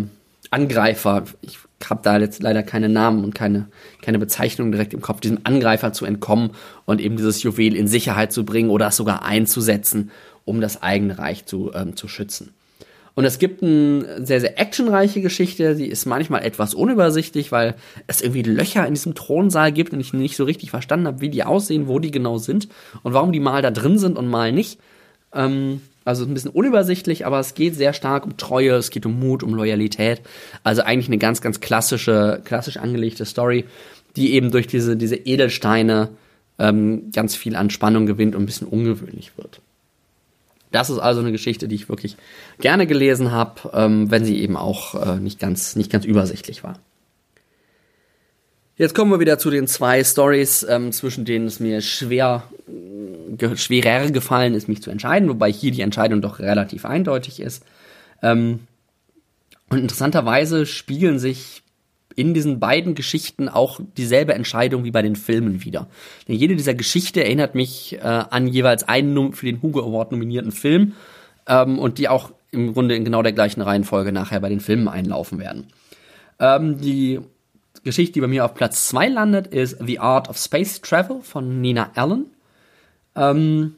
Angreifer, ich habe da jetzt leider keine Namen und keine, keine Bezeichnung direkt im Kopf, diesem Angreifer zu entkommen und eben dieses Juwel in Sicherheit zu bringen oder es sogar einzusetzen, um das eigene Reich zu, ähm, zu schützen. Und es gibt eine sehr, sehr actionreiche Geschichte, die ist manchmal etwas unübersichtlich, weil es irgendwie Löcher in diesem Thronsaal gibt und ich nicht so richtig verstanden habe, wie die aussehen, wo die genau sind und warum die mal da drin sind und mal nicht. Ähm, also ein bisschen unübersichtlich, aber es geht sehr stark um Treue, es geht um Mut, um Loyalität. Also eigentlich eine ganz, ganz klassische, klassisch angelegte Story, die eben durch diese, diese Edelsteine ähm, ganz viel an Spannung gewinnt und ein bisschen ungewöhnlich wird. Das ist also eine Geschichte, die ich wirklich gerne gelesen habe, ähm, wenn sie eben auch äh, nicht, ganz, nicht ganz übersichtlich war. Jetzt kommen wir wieder zu den zwei Stories, ähm, zwischen denen es mir schwer, ge schwerer gefallen ist, mich zu entscheiden, wobei hier die Entscheidung doch relativ eindeutig ist. Ähm, und interessanterweise spiegeln sich in diesen beiden Geschichten auch dieselbe Entscheidung wie bei den Filmen wieder. Denn jede dieser Geschichte erinnert mich äh, an jeweils einen für den Hugo Award nominierten Film ähm, und die auch im Grunde in genau der gleichen Reihenfolge nachher bei den Filmen einlaufen werden. Ähm, die Geschichte, die bei mir auf Platz 2 landet, ist The Art of Space Travel von Nina Allen. Ähm,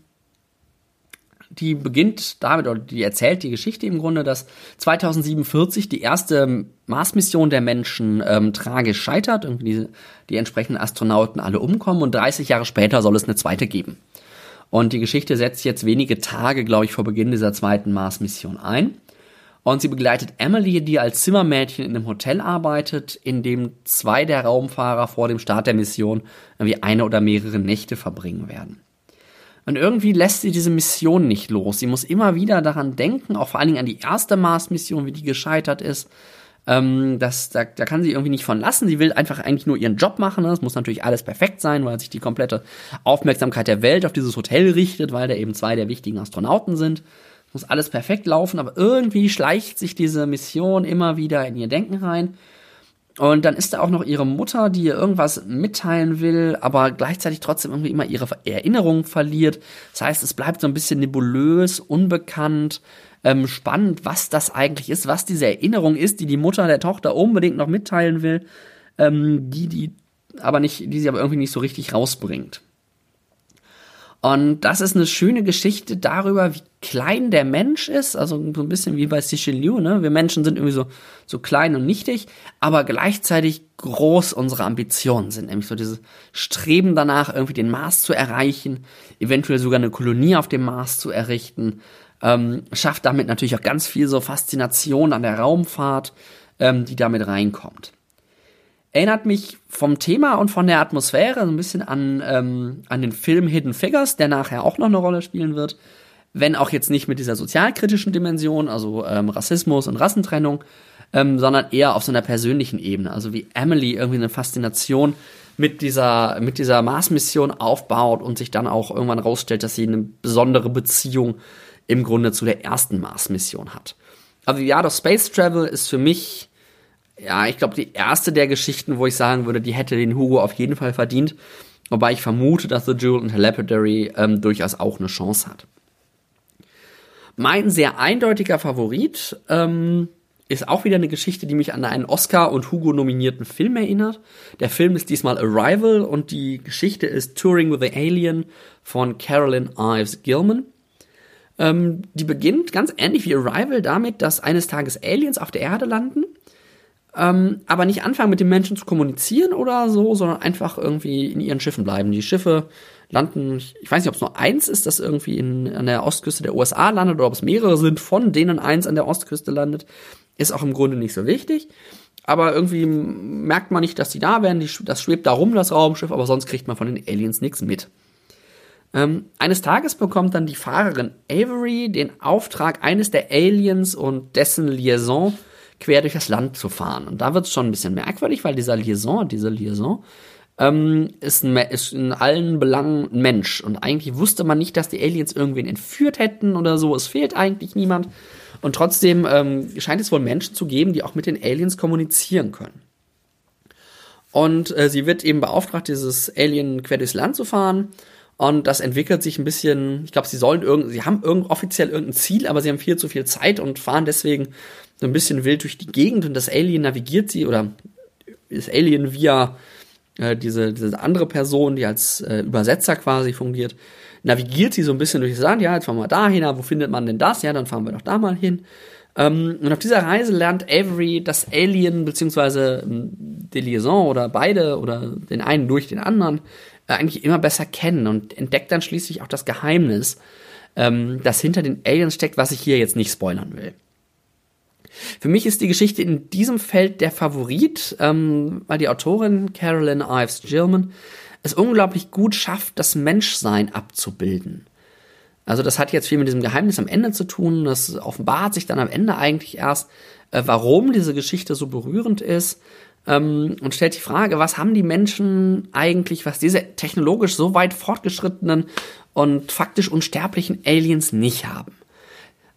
die beginnt damit, oder die erzählt die Geschichte im Grunde, dass 2047 die erste Mars-Mission der Menschen ähm, tragisch scheitert, irgendwie die, die entsprechenden Astronauten alle umkommen und 30 Jahre später soll es eine zweite geben. Und die Geschichte setzt jetzt wenige Tage, glaube ich, vor Beginn dieser zweiten Mars-Mission ein. Und sie begleitet Emily, die als Zimmermädchen in einem Hotel arbeitet, in dem zwei der Raumfahrer vor dem Start der Mission irgendwie eine oder mehrere Nächte verbringen werden. Und irgendwie lässt sie diese Mission nicht los. Sie muss immer wieder daran denken, auch vor allen Dingen an die erste Mars-Mission, wie die gescheitert ist. Ähm, das, da, da kann sie irgendwie nicht von lassen. Sie will einfach eigentlich nur ihren Job machen. Es muss natürlich alles perfekt sein, weil sich die komplette Aufmerksamkeit der Welt auf dieses Hotel richtet, weil da eben zwei der wichtigen Astronauten sind. Muss alles perfekt laufen, aber irgendwie schleicht sich diese Mission immer wieder in ihr Denken rein. Und dann ist da auch noch ihre Mutter, die ihr irgendwas mitteilen will, aber gleichzeitig trotzdem irgendwie immer ihre Erinnerung verliert. Das heißt, es bleibt so ein bisschen nebulös, unbekannt, ähm, spannend, was das eigentlich ist, was diese Erinnerung ist, die die Mutter der Tochter unbedingt noch mitteilen will, ähm, die die aber nicht, die sie aber irgendwie nicht so richtig rausbringt. Und das ist eine schöne Geschichte darüber, wie klein der Mensch ist, also so ein bisschen wie bei Sichelieu, ne? Wir Menschen sind irgendwie so, so klein und nichtig, aber gleichzeitig groß. Unsere Ambitionen sind, nämlich so dieses Streben danach, irgendwie den Mars zu erreichen, eventuell sogar eine Kolonie auf dem Mars zu errichten, ähm, schafft damit natürlich auch ganz viel so Faszination an der Raumfahrt, ähm, die damit reinkommt erinnert mich vom Thema und von der Atmosphäre so ein bisschen an, ähm, an den Film Hidden Figures, der nachher auch noch eine Rolle spielen wird. Wenn auch jetzt nicht mit dieser sozialkritischen Dimension, also ähm, Rassismus und Rassentrennung, ähm, sondern eher auf so einer persönlichen Ebene. Also wie Emily irgendwie eine Faszination mit dieser, mit dieser Mars-Mission aufbaut und sich dann auch irgendwann rausstellt, dass sie eine besondere Beziehung im Grunde zu der ersten Mars-Mission hat. Also ja, das Space Travel ist für mich ja, ich glaube, die erste der Geschichten, wo ich sagen würde, die hätte den Hugo auf jeden Fall verdient. Wobei ich vermute, dass The Jewel and Lapidary ähm, durchaus auch eine Chance hat. Mein sehr eindeutiger Favorit ähm, ist auch wieder eine Geschichte, die mich an einen Oscar- und Hugo-nominierten Film erinnert. Der Film ist diesmal Arrival und die Geschichte ist Touring with the Alien von Carolyn Ives Gilman. Ähm, die beginnt ganz ähnlich wie Arrival damit, dass eines Tages Aliens auf der Erde landen ähm, aber nicht anfangen mit den Menschen zu kommunizieren oder so, sondern einfach irgendwie in ihren Schiffen bleiben. Die Schiffe landen, ich weiß nicht, ob es nur eins ist, das irgendwie in, an der Ostküste der USA landet oder ob es mehrere sind, von denen eins an der Ostküste landet, ist auch im Grunde nicht so wichtig. Aber irgendwie merkt man nicht, dass die da wären, die, das schwebt da rum, das Raumschiff, aber sonst kriegt man von den Aliens nichts mit. Ähm, eines Tages bekommt dann die Fahrerin Avery den Auftrag eines der Aliens und dessen Liaison quer durch das Land zu fahren. Und da wird es schon ein bisschen merkwürdig, weil dieser Liaison, diese Liaison, ähm, ist, ein, ist in allen Belangen ein Mensch. Und eigentlich wusste man nicht, dass die Aliens irgendwen entführt hätten oder so. Es fehlt eigentlich niemand. Und trotzdem ähm, scheint es wohl Menschen zu geben, die auch mit den Aliens kommunizieren können. Und äh, sie wird eben beauftragt, dieses Alien quer durchs Land zu fahren. Und das entwickelt sich ein bisschen, ich glaube, sie sollen irgend, sie haben irgend, offiziell irgendein Ziel, aber sie haben viel zu viel Zeit und fahren deswegen so ein bisschen wild durch die Gegend und das Alien navigiert sie oder das Alien via äh, diese, diese andere Person, die als äh, Übersetzer quasi fungiert, navigiert sie so ein bisschen durch das Land. Ja, jetzt fahren wir da hin, wo findet man denn das? Ja, dann fahren wir doch da mal hin. Ähm, und auf dieser Reise lernt Avery das Alien beziehungsweise ähm, die Liaison oder beide oder den einen durch den anderen äh, eigentlich immer besser kennen und entdeckt dann schließlich auch das Geheimnis, ähm, das hinter den Aliens steckt, was ich hier jetzt nicht spoilern will. Für mich ist die Geschichte in diesem Feld der Favorit, ähm, weil die Autorin Carolyn Ives Gilman es unglaublich gut schafft, das Menschsein abzubilden. Also das hat jetzt viel mit diesem Geheimnis am Ende zu tun. Das offenbart sich dann am Ende eigentlich erst, äh, warum diese Geschichte so berührend ist. Ähm, und stellt die Frage, was haben die Menschen eigentlich, was diese technologisch so weit fortgeschrittenen und faktisch unsterblichen Aliens nicht haben?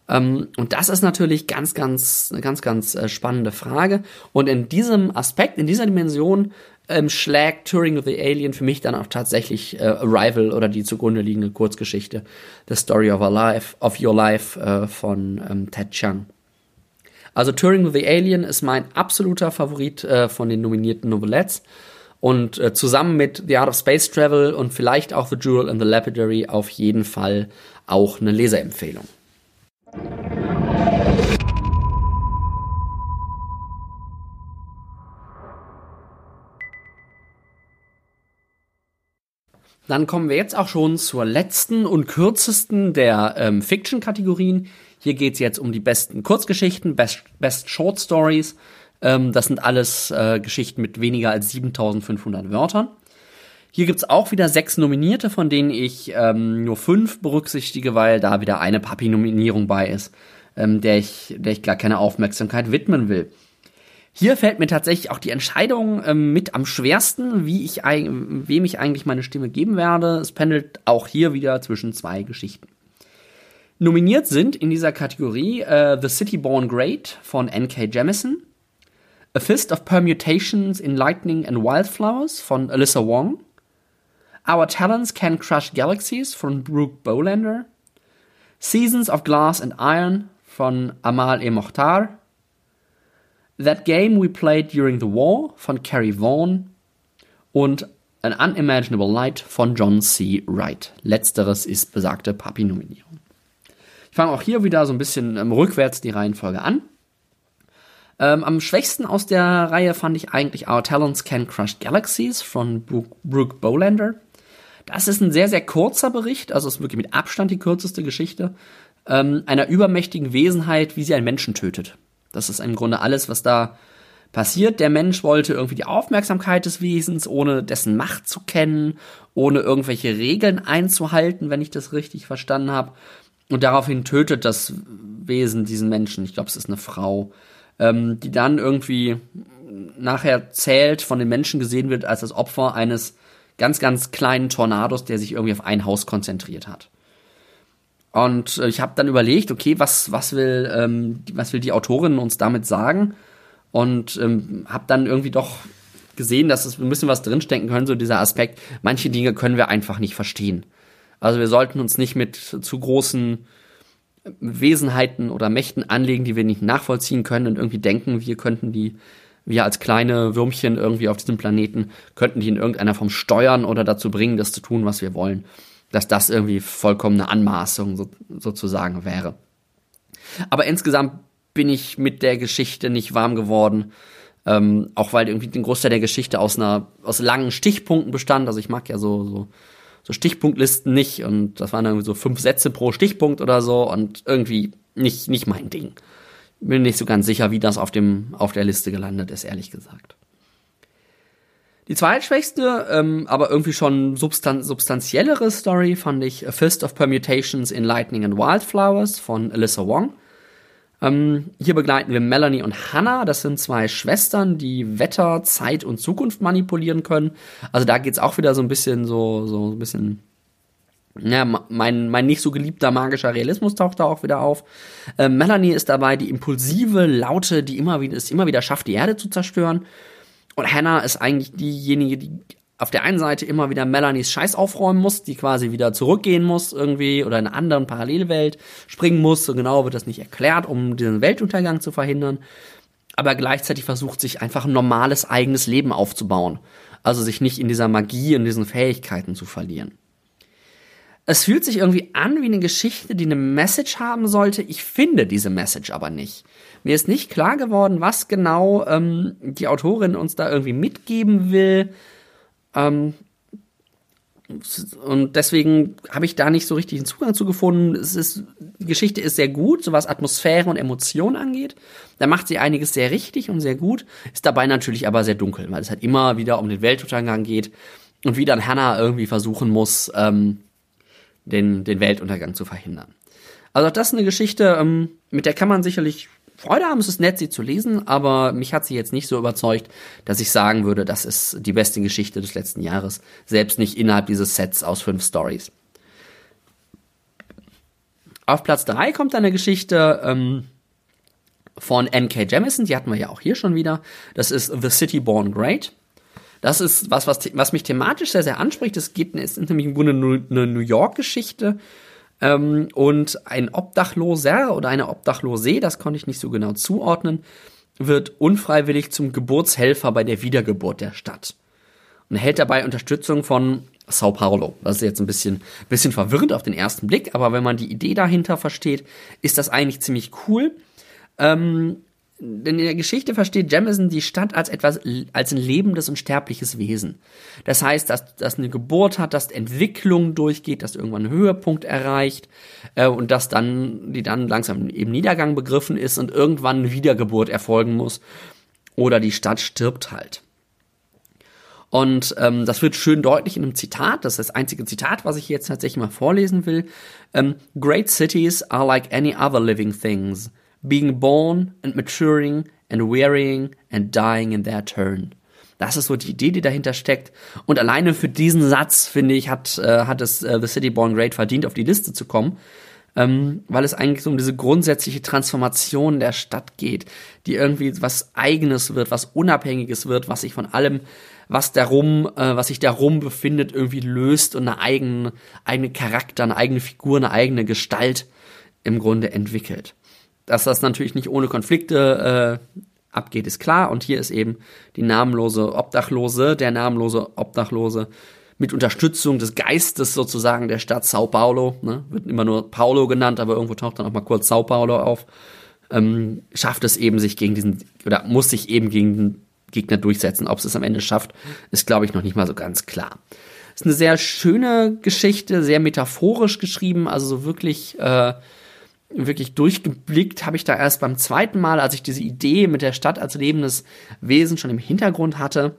Ähm, und das ist natürlich ganz, ganz, ganz, ganz äh, spannende Frage. Und in diesem Aspekt, in dieser Dimension, ähm, schlägt Turing of the Alien für mich dann auch tatsächlich äh, Arrival oder die zugrunde liegende Kurzgeschichte The Story of, Our Life, of Your Life äh, von ähm, Ted Chiang. Also Turing of the Alien ist mein absoluter Favorit von den nominierten Novelettes. Und zusammen mit The Art of Space Travel und vielleicht auch The Jewel and the Lapidary auf jeden Fall auch eine Leserempfehlung. Dann kommen wir jetzt auch schon zur letzten und kürzesten der ähm, Fiction-Kategorien. Hier geht's jetzt um die besten Kurzgeschichten, Best, Best Short Stories. Ähm, das sind alles äh, Geschichten mit weniger als 7500 Wörtern. Hier gibt's auch wieder sechs Nominierte, von denen ich ähm, nur fünf berücksichtige, weil da wieder eine Papi-Nominierung bei ist, ähm, der, ich, der ich gar keine Aufmerksamkeit widmen will. Hier fällt mir tatsächlich auch die Entscheidung ähm, mit am schwersten, wie ich, wem ich eigentlich meine Stimme geben werde. Es pendelt auch hier wieder zwischen zwei Geschichten. Nominiert sind in dieser Kategorie äh, The City Born Great von N.K. Jemisin, A Fist of Permutations in Lightning and Wildflowers von Alyssa Wong, Our Talents Can Crush Galaxies von Brooke Bolander, Seasons of Glass and Iron von Amal E. Mokhtar, That Game We Played During the War von Carrie Vaughan und An Unimaginable Light von John C. Wright. Letzteres ist besagte Papi-Nominierung. Ich fange auch hier wieder so ein bisschen ähm, rückwärts die Reihenfolge an. Ähm, am schwächsten aus der Reihe fand ich eigentlich Our Talents Can Crush Galaxies von Brooke, Brooke Bolander. Das ist ein sehr, sehr kurzer Bericht, also ist wirklich mit Abstand die kürzeste Geschichte ähm, einer übermächtigen Wesenheit, wie sie einen Menschen tötet. Das ist im Grunde alles, was da passiert. Der Mensch wollte irgendwie die Aufmerksamkeit des Wesens, ohne dessen Macht zu kennen, ohne irgendwelche Regeln einzuhalten, wenn ich das richtig verstanden habe. Und daraufhin tötet das Wesen diesen Menschen. Ich glaube, es ist eine Frau, ähm, die dann irgendwie nachher zählt, von den Menschen gesehen wird als das Opfer eines ganz, ganz kleinen Tornados, der sich irgendwie auf ein Haus konzentriert hat. Und äh, ich habe dann überlegt, okay, was, was, will, ähm, was will die Autorin uns damit sagen? Und ähm, habe dann irgendwie doch gesehen, dass es ein bisschen was drinstecken können, so dieser Aspekt. Manche Dinge können wir einfach nicht verstehen. Also wir sollten uns nicht mit zu großen Wesenheiten oder Mächten anlegen, die wir nicht nachvollziehen können und irgendwie denken, wir könnten die, wir als kleine Würmchen irgendwie auf diesem Planeten, könnten die in irgendeiner Form steuern oder dazu bringen, das zu tun, was wir wollen dass das irgendwie vollkommene Anmaßung so, sozusagen wäre. Aber insgesamt bin ich mit der Geschichte nicht warm geworden. Ähm, auch weil irgendwie den Großteil der Geschichte aus einer, aus langen Stichpunkten bestand. Also ich mag ja so, so, so Stichpunktlisten nicht und das waren irgendwie so fünf Sätze pro Stichpunkt oder so und irgendwie nicht, nicht mein Ding. Bin nicht so ganz sicher, wie das auf dem, auf der Liste gelandet ist, ehrlich gesagt. Die zweitschwächste, ähm, aber irgendwie schon substan substanziellere Story fand ich A Fist of Permutations in Lightning and Wildflowers von Alyssa Wong. Ähm, hier begleiten wir Melanie und Hannah. Das sind zwei Schwestern, die Wetter, Zeit und Zukunft manipulieren können. Also da geht's auch wieder so ein bisschen so, so ein bisschen ja, mein, mein nicht so geliebter magischer Realismus taucht da auch wieder auf. Äh, Melanie ist dabei die impulsive, laute, die immer wieder, es immer wieder schafft, die Erde zu zerstören. Und Hannah ist eigentlich diejenige, die auf der einen Seite immer wieder Melanies Scheiß aufräumen muss, die quasi wieder zurückgehen muss irgendwie oder in eine andere Parallelwelt springen muss. So genau wird das nicht erklärt, um diesen Weltuntergang zu verhindern. Aber gleichzeitig versucht sich einfach ein normales eigenes Leben aufzubauen. Also sich nicht in dieser Magie, in diesen Fähigkeiten zu verlieren. Es fühlt sich irgendwie an wie eine Geschichte, die eine Message haben sollte. Ich finde diese Message aber nicht. Mir ist nicht klar geworden, was genau ähm, die Autorin uns da irgendwie mitgeben will. Ähm, und deswegen habe ich da nicht so richtig einen Zugang zu gefunden. Es ist, die Geschichte ist sehr gut, so was Atmosphäre und Emotionen angeht. Da macht sie einiges sehr richtig und sehr gut, ist dabei natürlich aber sehr dunkel, weil es halt immer wieder um den Weltuntergang geht und wie dann Hannah irgendwie versuchen muss, ähm, den, den Weltuntergang zu verhindern. Also das ist eine Geschichte, ähm, mit der kann man sicherlich Freude haben. Es ist nett, sie zu lesen, aber mich hat sie jetzt nicht so überzeugt, dass ich sagen würde, das ist die beste Geschichte des letzten Jahres. Selbst nicht innerhalb dieses Sets aus fünf Stories. Auf Platz drei kommt eine Geschichte ähm, von N.K. Jemison, die hatten wir ja auch hier schon wieder. Das ist The City Born Great. Das ist was, was, was mich thematisch sehr, sehr anspricht. Es geht, ist nämlich im Grunde eine New York-Geschichte. Ähm, und ein Obdachloser oder eine Obdachlose, das konnte ich nicht so genau zuordnen, wird unfreiwillig zum Geburtshelfer bei der Wiedergeburt der Stadt. Und erhält dabei Unterstützung von Sao Paulo. Das ist jetzt ein bisschen, bisschen verwirrend auf den ersten Blick, aber wenn man die Idee dahinter versteht, ist das eigentlich ziemlich cool. Ähm, in der Geschichte versteht Jamison die Stadt als etwas, als ein lebendes und sterbliches Wesen. Das heißt, dass das eine Geburt hat, dass Entwicklung durchgeht, dass irgendwann ein Höhepunkt erreicht äh, und dass dann die dann langsam im Niedergang begriffen ist und irgendwann eine Wiedergeburt erfolgen muss oder die Stadt stirbt halt. Und ähm, das wird schön deutlich in einem Zitat. Das ist das einzige Zitat, was ich jetzt tatsächlich mal vorlesen will. Ähm, Great cities are like any other living things being born and maturing and wearying and dying in their turn. Das ist so die Idee, die dahinter steckt. Und alleine für diesen Satz, finde ich, hat, äh, hat es äh, The City Born Great verdient, auf die Liste zu kommen. Ähm, weil es eigentlich so um diese grundsätzliche Transformation der Stadt geht, die irgendwie was Eigenes wird, was Unabhängiges wird, was sich von allem, was darum, äh, was sich darum befindet, irgendwie löst und eine eigene, eigene Charakter, eine eigene Figur, eine eigene Gestalt im Grunde entwickelt. Dass das natürlich nicht ohne Konflikte äh, abgeht, ist klar. Und hier ist eben die namenlose Obdachlose, der namenlose Obdachlose mit Unterstützung des Geistes sozusagen der Stadt Sao Paulo, ne, wird immer nur Paulo genannt, aber irgendwo taucht dann auch mal kurz Sao Paulo auf, ähm, schafft es eben sich gegen diesen, oder muss sich eben gegen den Gegner durchsetzen. Ob es es am Ende schafft, ist, glaube ich, noch nicht mal so ganz klar. Ist eine sehr schöne Geschichte, sehr metaphorisch geschrieben, also so wirklich äh, wirklich durchgeblickt habe ich da erst beim zweiten Mal, als ich diese Idee mit der Stadt als lebendes Wesen schon im Hintergrund hatte.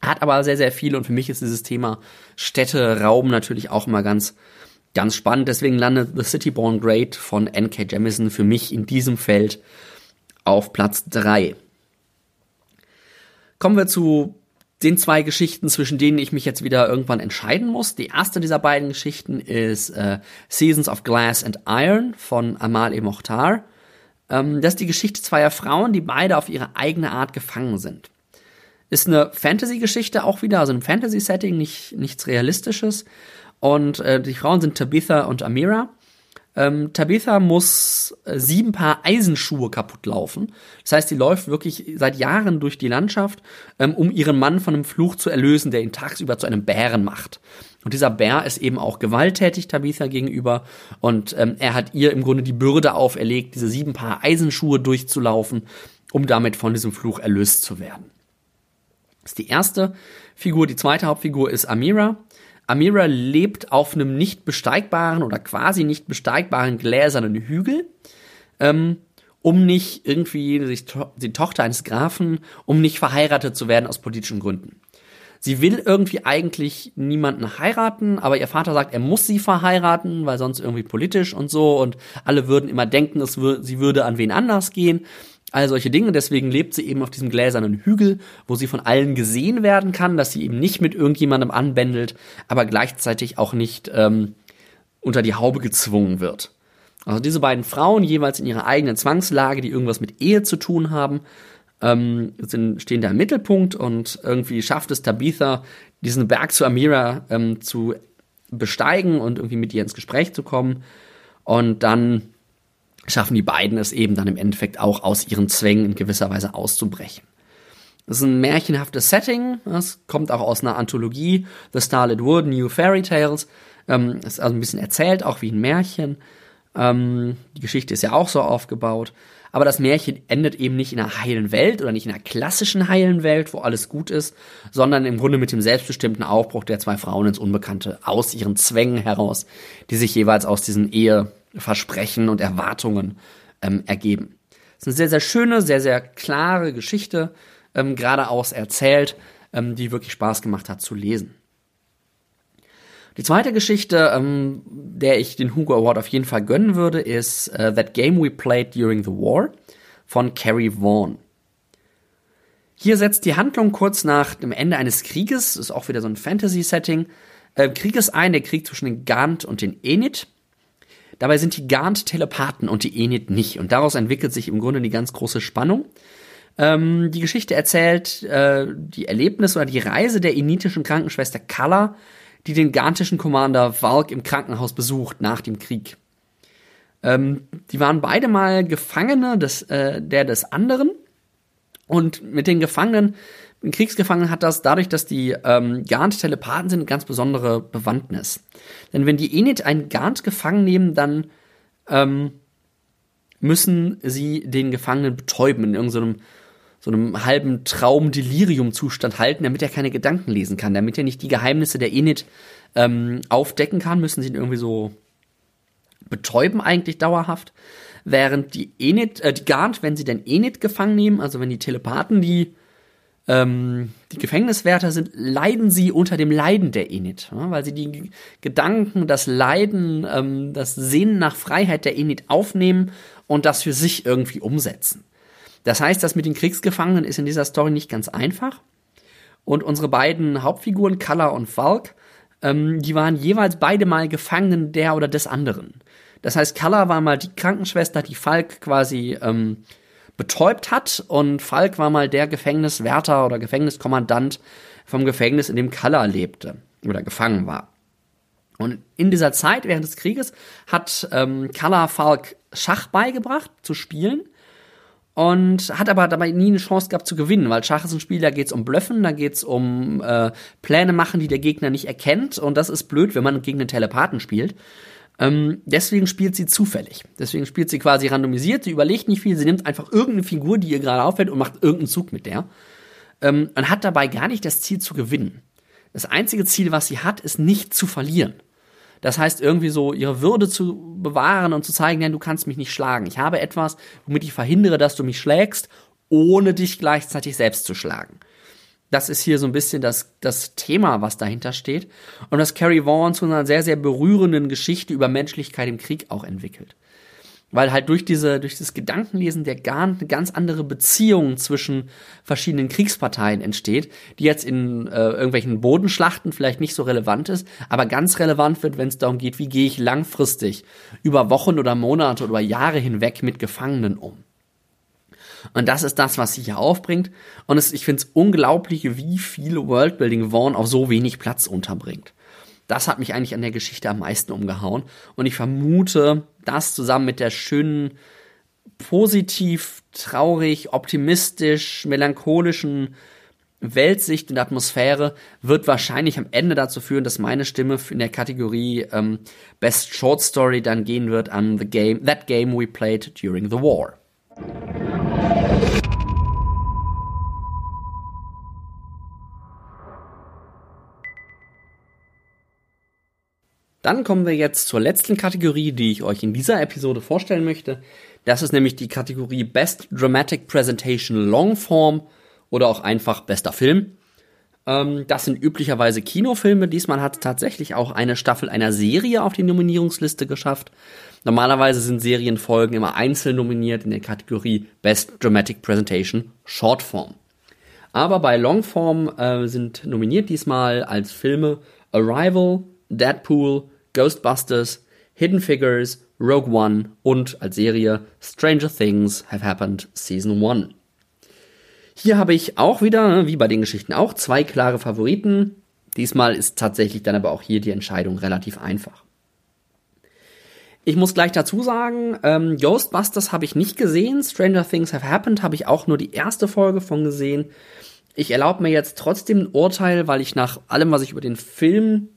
Hat aber sehr, sehr viel und für mich ist dieses Thema Städte, Raum natürlich auch immer ganz, ganz spannend. Deswegen landet The City Born Great von N.K. Jemison für mich in diesem Feld auf Platz drei. Kommen wir zu den zwei Geschichten, zwischen denen ich mich jetzt wieder irgendwann entscheiden muss. Die erste dieser beiden Geschichten ist äh, Seasons of Glass and Iron von Amal E. Mokhtar. Ähm, das ist die Geschichte zweier Frauen, die beide auf ihre eigene Art gefangen sind. Ist eine Fantasy-Geschichte auch wieder, also ein Fantasy-Setting, nicht, nichts Realistisches. Und äh, die Frauen sind Tabitha und Amira. Ähm, Tabitha muss äh, sieben Paar Eisenschuhe kaputt laufen. Das heißt, sie läuft wirklich seit Jahren durch die Landschaft, ähm, um ihren Mann von einem Fluch zu erlösen, der ihn tagsüber zu einem Bären macht. Und dieser Bär ist eben auch gewalttätig Tabitha gegenüber und ähm, er hat ihr im Grunde die Bürde auferlegt, diese sieben Paar Eisenschuhe durchzulaufen, um damit von diesem Fluch erlöst zu werden. Das ist die erste Figur. Die zweite Hauptfigur ist Amira. Amira lebt auf einem nicht besteigbaren oder quasi nicht besteigbaren gläsernen Hügel, ähm, um nicht irgendwie sich, die Tochter eines Grafen, um nicht verheiratet zu werden aus politischen Gründen. Sie will irgendwie eigentlich niemanden heiraten, aber ihr Vater sagt, er muss sie verheiraten, weil sonst irgendwie politisch und so und alle würden immer denken, wür sie würde an wen anders gehen all solche Dinge. Deswegen lebt sie eben auf diesem gläsernen Hügel, wo sie von allen gesehen werden kann, dass sie eben nicht mit irgendjemandem anbändelt, aber gleichzeitig auch nicht ähm, unter die Haube gezwungen wird. Also diese beiden Frauen, jeweils in ihrer eigenen Zwangslage, die irgendwas mit Ehe zu tun haben, ähm, sind, stehen da im Mittelpunkt und irgendwie schafft es Tabitha, diesen Berg zu Amira ähm, zu besteigen und irgendwie mit ihr ins Gespräch zu kommen. Und dann schaffen die beiden es eben dann im Endeffekt auch aus ihren Zwängen in gewisser Weise auszubrechen. Das ist ein märchenhaftes Setting, das kommt auch aus einer Anthologie, The Starlit Wood, New Fairy Tales, ähm, ist also ein bisschen erzählt, auch wie ein Märchen. Ähm, die Geschichte ist ja auch so aufgebaut. Aber das Märchen endet eben nicht in einer heilen Welt oder nicht in einer klassischen heilen Welt, wo alles gut ist, sondern im Grunde mit dem selbstbestimmten Aufbruch der zwei Frauen ins Unbekannte aus ihren Zwängen heraus, die sich jeweils aus diesen Ehe, Versprechen und Erwartungen ähm, ergeben. Es ist eine sehr, sehr schöne, sehr, sehr klare Geschichte, ähm, geradeaus erzählt, ähm, die wirklich Spaß gemacht hat zu lesen. Die zweite Geschichte, ähm, der ich den Hugo Award auf jeden Fall gönnen würde, ist uh, That Game We Played During the War von Carrie Vaughan. Hier setzt die Handlung kurz nach dem Ende eines Krieges, ist auch wieder so ein Fantasy-Setting, äh, Krieges ein, der Krieg zwischen den Gant und den Enid. Dabei sind die Gant Telepathen und die Enid nicht. Und daraus entwickelt sich im Grunde die ganz große Spannung. Ähm, die Geschichte erzählt äh, die Erlebnisse oder die Reise der enitischen Krankenschwester Kalla, die den gantischen Commander Valk im Krankenhaus besucht nach dem Krieg. Ähm, die waren beide mal Gefangene des, äh, der des anderen und mit den Gefangenen, den Kriegsgefangenen hat das dadurch, dass die ähm, Gant-Telepathen sind, eine ganz besondere Bewandtnis. Denn wenn die Enid einen Gant gefangen nehmen, dann ähm, müssen sie den Gefangenen betäuben in irgendeinem so einem halben Traum-Delirium-Zustand halten, damit er keine Gedanken lesen kann, damit er nicht die Geheimnisse der Enid ähm, aufdecken kann, müssen sie ihn irgendwie so betäuben eigentlich dauerhaft. Während die Enid, äh, die Gant, wenn sie denn Enid gefangen nehmen, also wenn die Telepathen die, ähm, die Gefängniswärter sind, leiden sie unter dem Leiden der ja, weil sie die Gedanken, das Leiden, ähm, das Sehen nach Freiheit der Enid aufnehmen und das für sich irgendwie umsetzen. Das heißt, das mit den Kriegsgefangenen ist in dieser Story nicht ganz einfach. Und unsere beiden Hauptfiguren, Kalla und Falk, ähm, die waren jeweils beide mal Gefangenen der oder des anderen. Das heißt, Kalla war mal die Krankenschwester, die Falk quasi ähm, betäubt hat und Falk war mal der Gefängniswärter oder Gefängniskommandant vom Gefängnis, in dem Kalla lebte oder gefangen war. Und in dieser Zeit während des Krieges hat ähm, Kalla Falk Schach beigebracht zu spielen und hat aber dabei nie eine Chance gehabt zu gewinnen, weil Schach ist ein Spiel, da geht's um Blöffen, da geht's um äh, Pläne machen, die der Gegner nicht erkennt und das ist blöd, wenn man gegen einen Telepathen spielt. Ähm, deswegen spielt sie zufällig. Deswegen spielt sie quasi randomisiert. Sie überlegt nicht viel. Sie nimmt einfach irgendeine Figur, die ihr gerade auffällt und macht irgendeinen Zug mit der. Ähm, und hat dabei gar nicht das Ziel zu gewinnen. Das einzige Ziel, was sie hat, ist nicht zu verlieren. Das heißt, irgendwie so ihre Würde zu bewahren und zu zeigen, nein, du kannst mich nicht schlagen. Ich habe etwas, womit ich verhindere, dass du mich schlägst, ohne dich gleichzeitig selbst zu schlagen. Das ist hier so ein bisschen das, das Thema, was dahinter steht. Und das Carrie Vaughan zu einer sehr, sehr berührenden Geschichte über Menschlichkeit im Krieg auch entwickelt. Weil halt durch diese, durch das Gedankenlesen der Garn eine ganz andere Beziehung zwischen verschiedenen Kriegsparteien entsteht, die jetzt in äh, irgendwelchen Bodenschlachten vielleicht nicht so relevant ist, aber ganz relevant wird, wenn es darum geht, wie gehe ich langfristig über Wochen oder Monate oder Jahre hinweg mit Gefangenen um. Und das ist das, was sie hier aufbringt. Und es, ich finde es unglaublich, wie viel Worldbuilding Vaughn auf so wenig Platz unterbringt. Das hat mich eigentlich an der Geschichte am meisten umgehauen. Und ich vermute, das zusammen mit der schönen, positiv, traurig, optimistisch, melancholischen Weltsicht und Atmosphäre wird wahrscheinlich am Ende dazu führen, dass meine Stimme in der Kategorie ähm, Best Short Story dann gehen wird an the game, That Game We Played During the War. Dann kommen wir jetzt zur letzten Kategorie, die ich euch in dieser Episode vorstellen möchte. Das ist nämlich die Kategorie Best Dramatic Presentation Longform oder auch einfach bester Film. Ähm, das sind üblicherweise Kinofilme. Diesmal hat tatsächlich auch eine Staffel einer Serie auf die Nominierungsliste geschafft. Normalerweise sind Serienfolgen immer einzeln nominiert in der Kategorie Best Dramatic Presentation Shortform. Aber bei Longform äh, sind nominiert diesmal als Filme Arrival, Deadpool, Ghostbusters, Hidden Figures, Rogue One und als Serie Stranger Things Have Happened Season 1. Hier habe ich auch wieder, wie bei den Geschichten auch, zwei klare Favoriten. Diesmal ist tatsächlich dann aber auch hier die Entscheidung relativ einfach. Ich muss gleich dazu sagen, ähm, Ghostbusters habe ich nicht gesehen, Stranger Things Have Happened habe ich auch nur die erste Folge von gesehen. Ich erlaube mir jetzt trotzdem ein Urteil, weil ich nach allem, was ich über den Film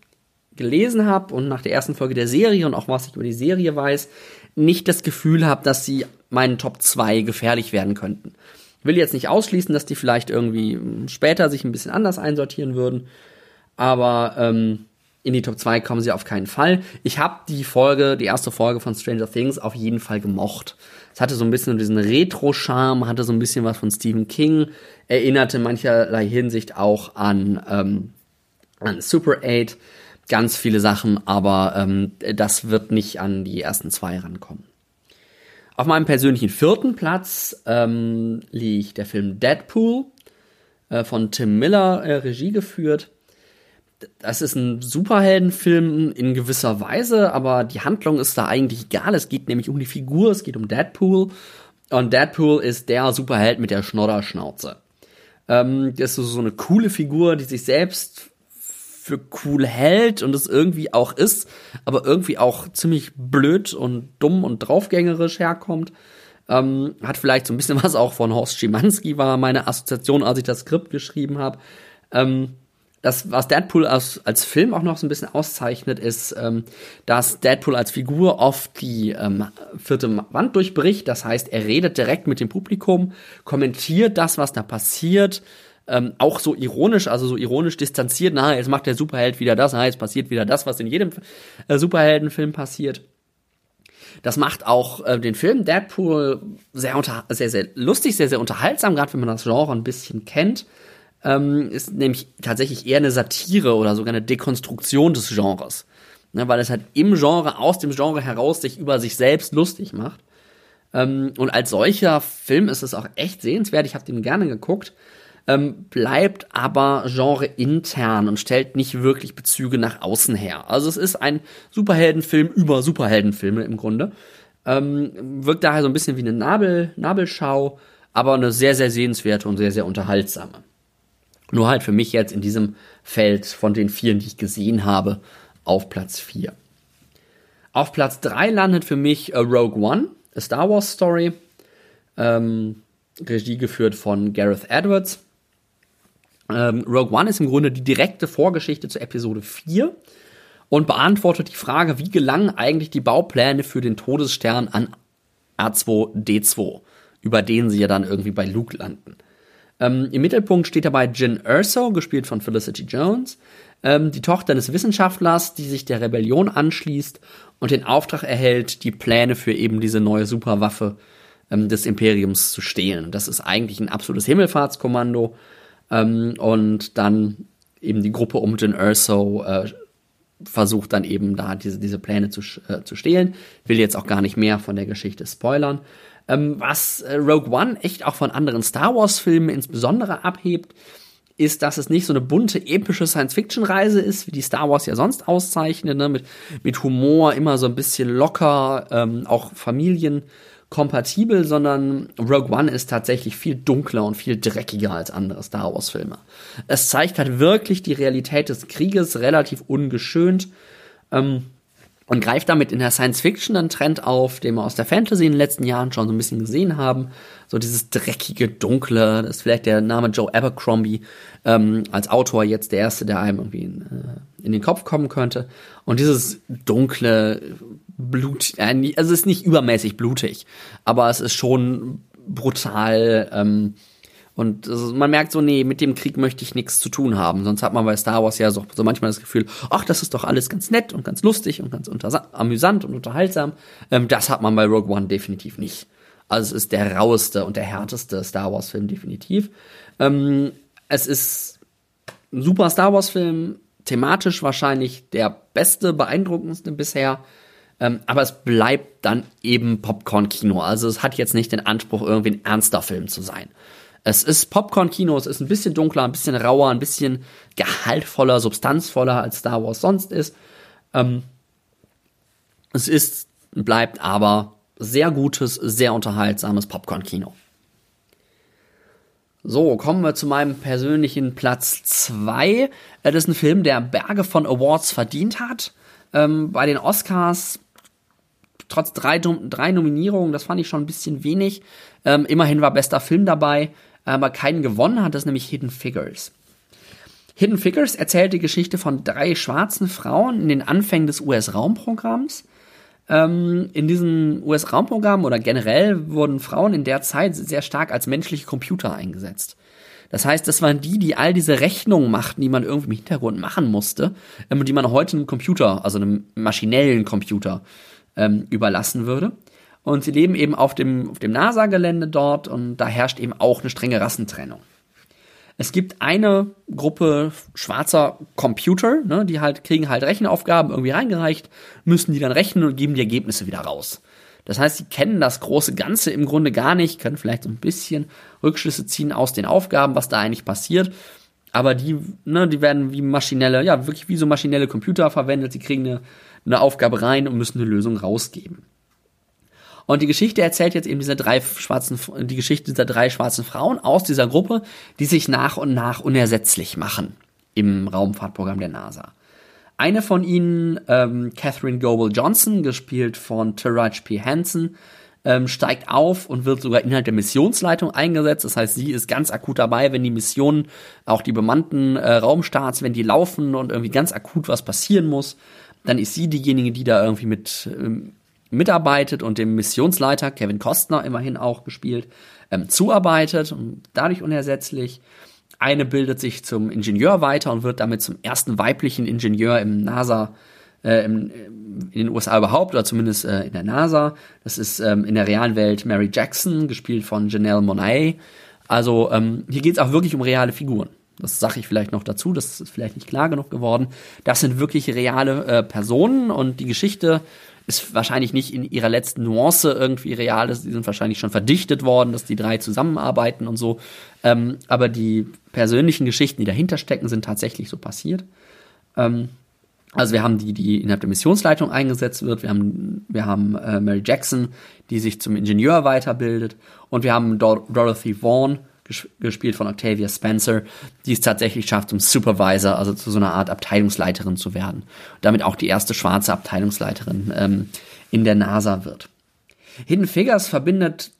gelesen habe und nach der ersten Folge der Serie und auch was ich über die Serie weiß, nicht das Gefühl habe, dass sie meinen Top 2 gefährlich werden könnten. Will jetzt nicht ausschließen, dass die vielleicht irgendwie später sich ein bisschen anders einsortieren würden, aber ähm, in die Top 2 kommen sie auf keinen Fall. Ich habe die Folge, die erste Folge von Stranger Things auf jeden Fall gemocht. Es hatte so ein bisschen diesen Retro-Charme, hatte so ein bisschen was von Stephen King, erinnerte mancherlei Hinsicht auch an, ähm, an Super 8 ganz viele Sachen, aber ähm, das wird nicht an die ersten zwei rankommen. Auf meinem persönlichen vierten Platz ähm, liegt der Film Deadpool äh, von Tim Miller, äh, Regie geführt. Das ist ein Superheldenfilm in gewisser Weise, aber die Handlung ist da eigentlich egal. Es geht nämlich um die Figur, es geht um Deadpool. Und Deadpool ist der Superheld mit der Schnodderschnauze. Ähm, das ist so eine coole Figur, die sich selbst für cool hält und es irgendwie auch ist, aber irgendwie auch ziemlich blöd und dumm und draufgängerisch herkommt. Ähm, hat vielleicht so ein bisschen was auch von Horst Schimanski war meine Assoziation, als ich das Skript geschrieben habe. Ähm, das, was Deadpool als, als Film auch noch so ein bisschen auszeichnet, ist, ähm, dass Deadpool als Figur oft die ähm, vierte Wand durchbricht. Das heißt, er redet direkt mit dem Publikum, kommentiert das, was da passiert, ähm, auch so ironisch, also so ironisch distanziert, na, jetzt macht der Superheld wieder das, na, jetzt passiert wieder das, was in jedem äh, Superheldenfilm passiert. Das macht auch äh, den Film Deadpool sehr, unter sehr, sehr lustig, sehr, sehr unterhaltsam, gerade wenn man das Genre ein bisschen kennt. Ähm, ist nämlich tatsächlich eher eine Satire oder sogar eine Dekonstruktion des Genres. Ne, weil es halt im Genre, aus dem Genre heraus sich über sich selbst lustig macht. Ähm, und als solcher Film ist es auch echt sehenswert. Ich habe den gerne geguckt ähm, bleibt aber Genre intern und stellt nicht wirklich Bezüge nach außen her. Also es ist ein Superheldenfilm über Superheldenfilme im Grunde. Ähm, wirkt daher so ein bisschen wie eine Nabel, Nabelschau, aber eine sehr, sehr sehenswerte und sehr, sehr unterhaltsame. Nur halt für mich jetzt in diesem Feld von den vier, die ich gesehen habe, auf Platz 4. Auf Platz 3 landet für mich uh, Rogue One, A Star Wars Story. Ähm, Regie geführt von Gareth Edwards. Ähm, Rogue One ist im Grunde die direkte Vorgeschichte zu Episode 4 und beantwortet die Frage, wie gelangen eigentlich die Baupläne für den Todesstern an R2D2, über den sie ja dann irgendwie bei Luke landen. Ähm, Im Mittelpunkt steht dabei Jin Erso, gespielt von Felicity Jones, ähm, die Tochter des Wissenschaftlers, die sich der Rebellion anschließt und den Auftrag erhält, die Pläne für eben diese neue Superwaffe ähm, des Imperiums zu stehlen. Das ist eigentlich ein absolutes Himmelfahrtskommando ähm, und dann eben die Gruppe um Jin Erso äh, versucht dann eben da diese, diese Pläne zu, äh, zu stehlen. Will jetzt auch gar nicht mehr von der Geschichte spoilern. Ähm, was äh, Rogue One echt auch von anderen Star Wars-Filmen insbesondere abhebt, ist, dass es nicht so eine bunte, epische Science-Fiction-Reise ist, wie die Star Wars ja sonst auszeichnet, ne? mit, mit Humor, immer so ein bisschen locker, ähm, auch Familien kompatibel, sondern Rogue One ist tatsächlich viel dunkler und viel dreckiger als andere Star Wars Filme. Es zeigt halt wirklich die Realität des Krieges relativ ungeschönt ähm, und greift damit in der Science Fiction einen Trend auf, den wir aus der Fantasy in den letzten Jahren schon so ein bisschen gesehen haben. So dieses dreckige, dunkle, das ist vielleicht der Name Joe Abercrombie ähm, als Autor jetzt der erste, der einem irgendwie in, äh, in den Kopf kommen könnte. Und dieses dunkle, Blut, äh, also es ist nicht übermäßig blutig, aber es ist schon brutal. Ähm, und man merkt so, nee, mit dem Krieg möchte ich nichts zu tun haben. Sonst hat man bei Star Wars ja so, so manchmal das Gefühl, ach, das ist doch alles ganz nett und ganz lustig und ganz amüsant und unterhaltsam. Ähm, das hat man bei Rogue One definitiv nicht. Also es ist der raueste und der härteste Star Wars Film definitiv. Ähm, es ist ein super Star Wars Film, thematisch wahrscheinlich der beste, beeindruckendste bisher. Ähm, aber es bleibt dann eben Popcorn-Kino. Also es hat jetzt nicht den Anspruch, irgendwie ein ernster Film zu sein. Es ist Popcorn-Kino, es ist ein bisschen dunkler, ein bisschen rauer, ein bisschen gehaltvoller, substanzvoller als Star Wars sonst ist. Ähm, es ist, bleibt aber sehr gutes, sehr unterhaltsames Popcorn-Kino. So, kommen wir zu meinem persönlichen Platz 2. Äh, das ist ein Film, der Berge von Awards verdient hat. Ähm, bei den Oscars trotz drei, drei Nominierungen, das fand ich schon ein bisschen wenig. Ähm, immerhin war bester Film dabei, aber keinen gewonnen hat, das nämlich Hidden Figures. Hidden Figures erzählt die Geschichte von drei schwarzen Frauen in den Anfängen des US-Raumprogramms. Ähm, in diesem US-Raumprogramm oder generell wurden Frauen in der Zeit sehr stark als menschliche Computer eingesetzt. Das heißt, das waren die, die all diese Rechnungen machten, die man irgendwie im Hintergrund machen musste, ähm, die man heute einem Computer, also einem maschinellen Computer, ähm, überlassen würde. Und sie leben eben auf dem, auf dem NASA-Gelände dort und da herrscht eben auch eine strenge Rassentrennung. Es gibt eine Gruppe schwarzer Computer, ne, die halt kriegen halt Rechenaufgaben irgendwie reingereicht, müssen die dann rechnen und geben die Ergebnisse wieder raus. Das heißt, sie kennen das große Ganze im Grunde gar nicht, können vielleicht so ein bisschen Rückschlüsse ziehen aus den Aufgaben, was da eigentlich passiert. Aber die, ne, die werden wie maschinelle, ja, wirklich wie so maschinelle Computer verwendet. Sie kriegen eine, eine Aufgabe rein und müssen eine Lösung rausgeben. Und die Geschichte erzählt jetzt eben diese drei schwarzen, die Geschichte dieser drei schwarzen Frauen aus dieser Gruppe, die sich nach und nach unersetzlich machen im Raumfahrtprogramm der NASA. Eine von ihnen, ähm, Catherine Goebel Johnson, gespielt von Taraj P. Hansen, ähm, steigt auf und wird sogar innerhalb der Missionsleitung eingesetzt. Das heißt, sie ist ganz akut dabei, wenn die Missionen, auch die bemannten äh, Raumstarts, wenn die laufen und irgendwie ganz akut was passieren muss, dann ist sie diejenige, die da irgendwie mit ähm, mitarbeitet und dem Missionsleiter, Kevin Costner immerhin auch gespielt, ähm, zuarbeitet und dadurch unersetzlich. Eine bildet sich zum Ingenieur weiter und wird damit zum ersten weiblichen Ingenieur im NASA, äh, im, in den USA überhaupt, oder zumindest äh, in der NASA. Das ist ähm, in der realen Welt Mary Jackson, gespielt von Janelle Monáe. Also ähm, hier geht es auch wirklich um reale Figuren. Das sage ich vielleicht noch dazu, das ist vielleicht nicht klar genug geworden. Das sind wirklich reale äh, Personen und die Geschichte ist wahrscheinlich nicht in ihrer letzten Nuance irgendwie real ist. Die sind wahrscheinlich schon verdichtet worden, dass die drei zusammenarbeiten und so. Ähm, aber die persönlichen Geschichten, die dahinter stecken, sind tatsächlich so passiert. Ähm, also wir haben die, die innerhalb der Missionsleitung eingesetzt wird. Wir haben, wir haben äh, Mary Jackson, die sich zum Ingenieur weiterbildet. Und wir haben Dor Dorothy Vaughan, gespielt von Octavia Spencer, die es tatsächlich schafft, zum Supervisor, also zu so einer Art Abteilungsleiterin zu werden. Damit auch die erste schwarze Abteilungsleiterin ähm, in der NASA wird. Hidden Figures verbindet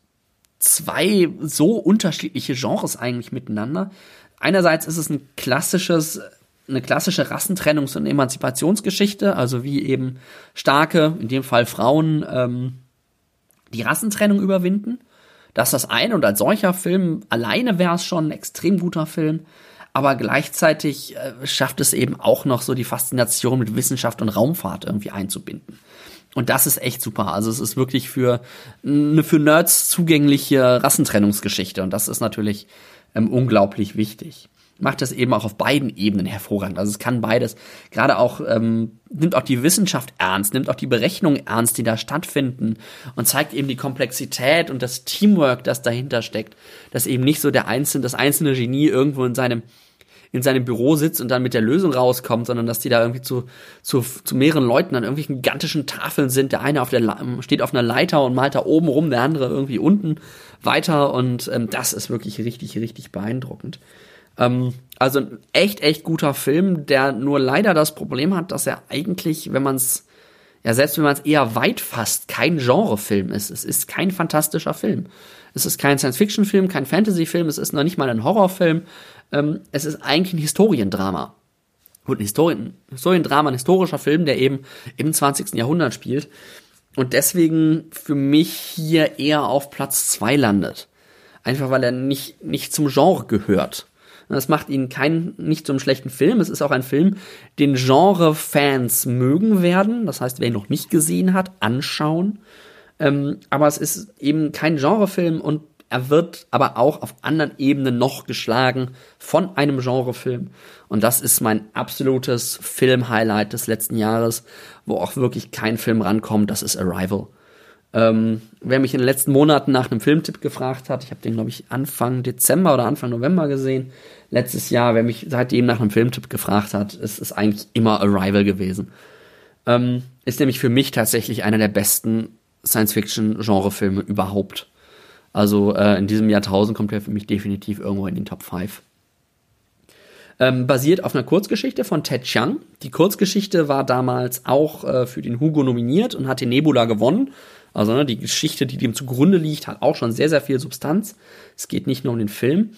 zwei so unterschiedliche Genres eigentlich miteinander. Einerseits ist es ein klassisches eine klassische Rassentrennungs- und Emanzipationsgeschichte, also wie eben starke, in dem Fall Frauen, ähm, die Rassentrennung überwinden. Das ist das eine und als solcher Film alleine wäre es schon ein extrem guter Film. Aber gleichzeitig äh, schafft es eben auch noch so die Faszination mit Wissenschaft und Raumfahrt irgendwie einzubinden. Und das ist echt super. Also es ist wirklich für eine für Nerds zugängliche Rassentrennungsgeschichte. Und das ist natürlich ähm, unglaublich wichtig macht das eben auch auf beiden Ebenen hervorragend. Also es kann beides, gerade auch, ähm, nimmt auch die Wissenschaft ernst, nimmt auch die Berechnungen ernst, die da stattfinden und zeigt eben die Komplexität und das Teamwork, das dahinter steckt. Dass eben nicht so der einzelne, das einzelne Genie irgendwo in seinem in seinem Büro sitzt und dann mit der Lösung rauskommt, sondern dass die da irgendwie zu, zu, zu mehreren Leuten an irgendwelchen gigantischen Tafeln sind. Der eine auf der steht auf einer Leiter und malt da oben rum, der andere irgendwie unten weiter und ähm, das ist wirklich richtig, richtig beeindruckend. Ähm, also ein echt, echt guter Film, der nur leider das Problem hat, dass er eigentlich, wenn man es, ja, selbst wenn man es eher weit fasst, kein Genrefilm ist. Es ist kein fantastischer Film. Es ist kein Science-Fiction-Film, kein Fantasy-Film, es ist noch nicht mal ein Horrorfilm. Ähm, es ist eigentlich ein Historiendrama. Und ein Historien, Historiendrama, ein historischer Film, der eben im 20. Jahrhundert spielt. Und deswegen für mich hier eher auf Platz zwei landet. Einfach weil er nicht, nicht zum Genre gehört. Das macht ihn kein, nicht zum schlechten Film. Es ist auch ein Film, den Genre-Fans mögen werden. Das heißt, wer ihn noch nicht gesehen hat, anschauen. Ähm, aber es ist eben kein Genrefilm und er wird aber auch auf anderen Ebenen noch geschlagen von einem Genrefilm. Und das ist mein absolutes Film-Highlight des letzten Jahres, wo auch wirklich kein Film rankommt. Das ist Arrival. Ähm, wer mich in den letzten Monaten nach einem Filmtipp gefragt hat, ich habe den, glaube ich, Anfang Dezember oder Anfang November gesehen, letztes Jahr, wer mich seitdem nach einem Filmtipp gefragt hat, ist es eigentlich immer Arrival gewesen. Ähm, ist nämlich für mich tatsächlich einer der besten Science-Fiction-Genre-Filme überhaupt. Also äh, in diesem Jahrtausend kommt er für mich definitiv irgendwo in den Top 5. Ähm, basiert auf einer Kurzgeschichte von Ted Chiang. Die Kurzgeschichte war damals auch äh, für den Hugo nominiert und hat den Nebula gewonnen. Also ne, die Geschichte, die dem zugrunde liegt, hat auch schon sehr, sehr viel Substanz. Es geht nicht nur um den Film.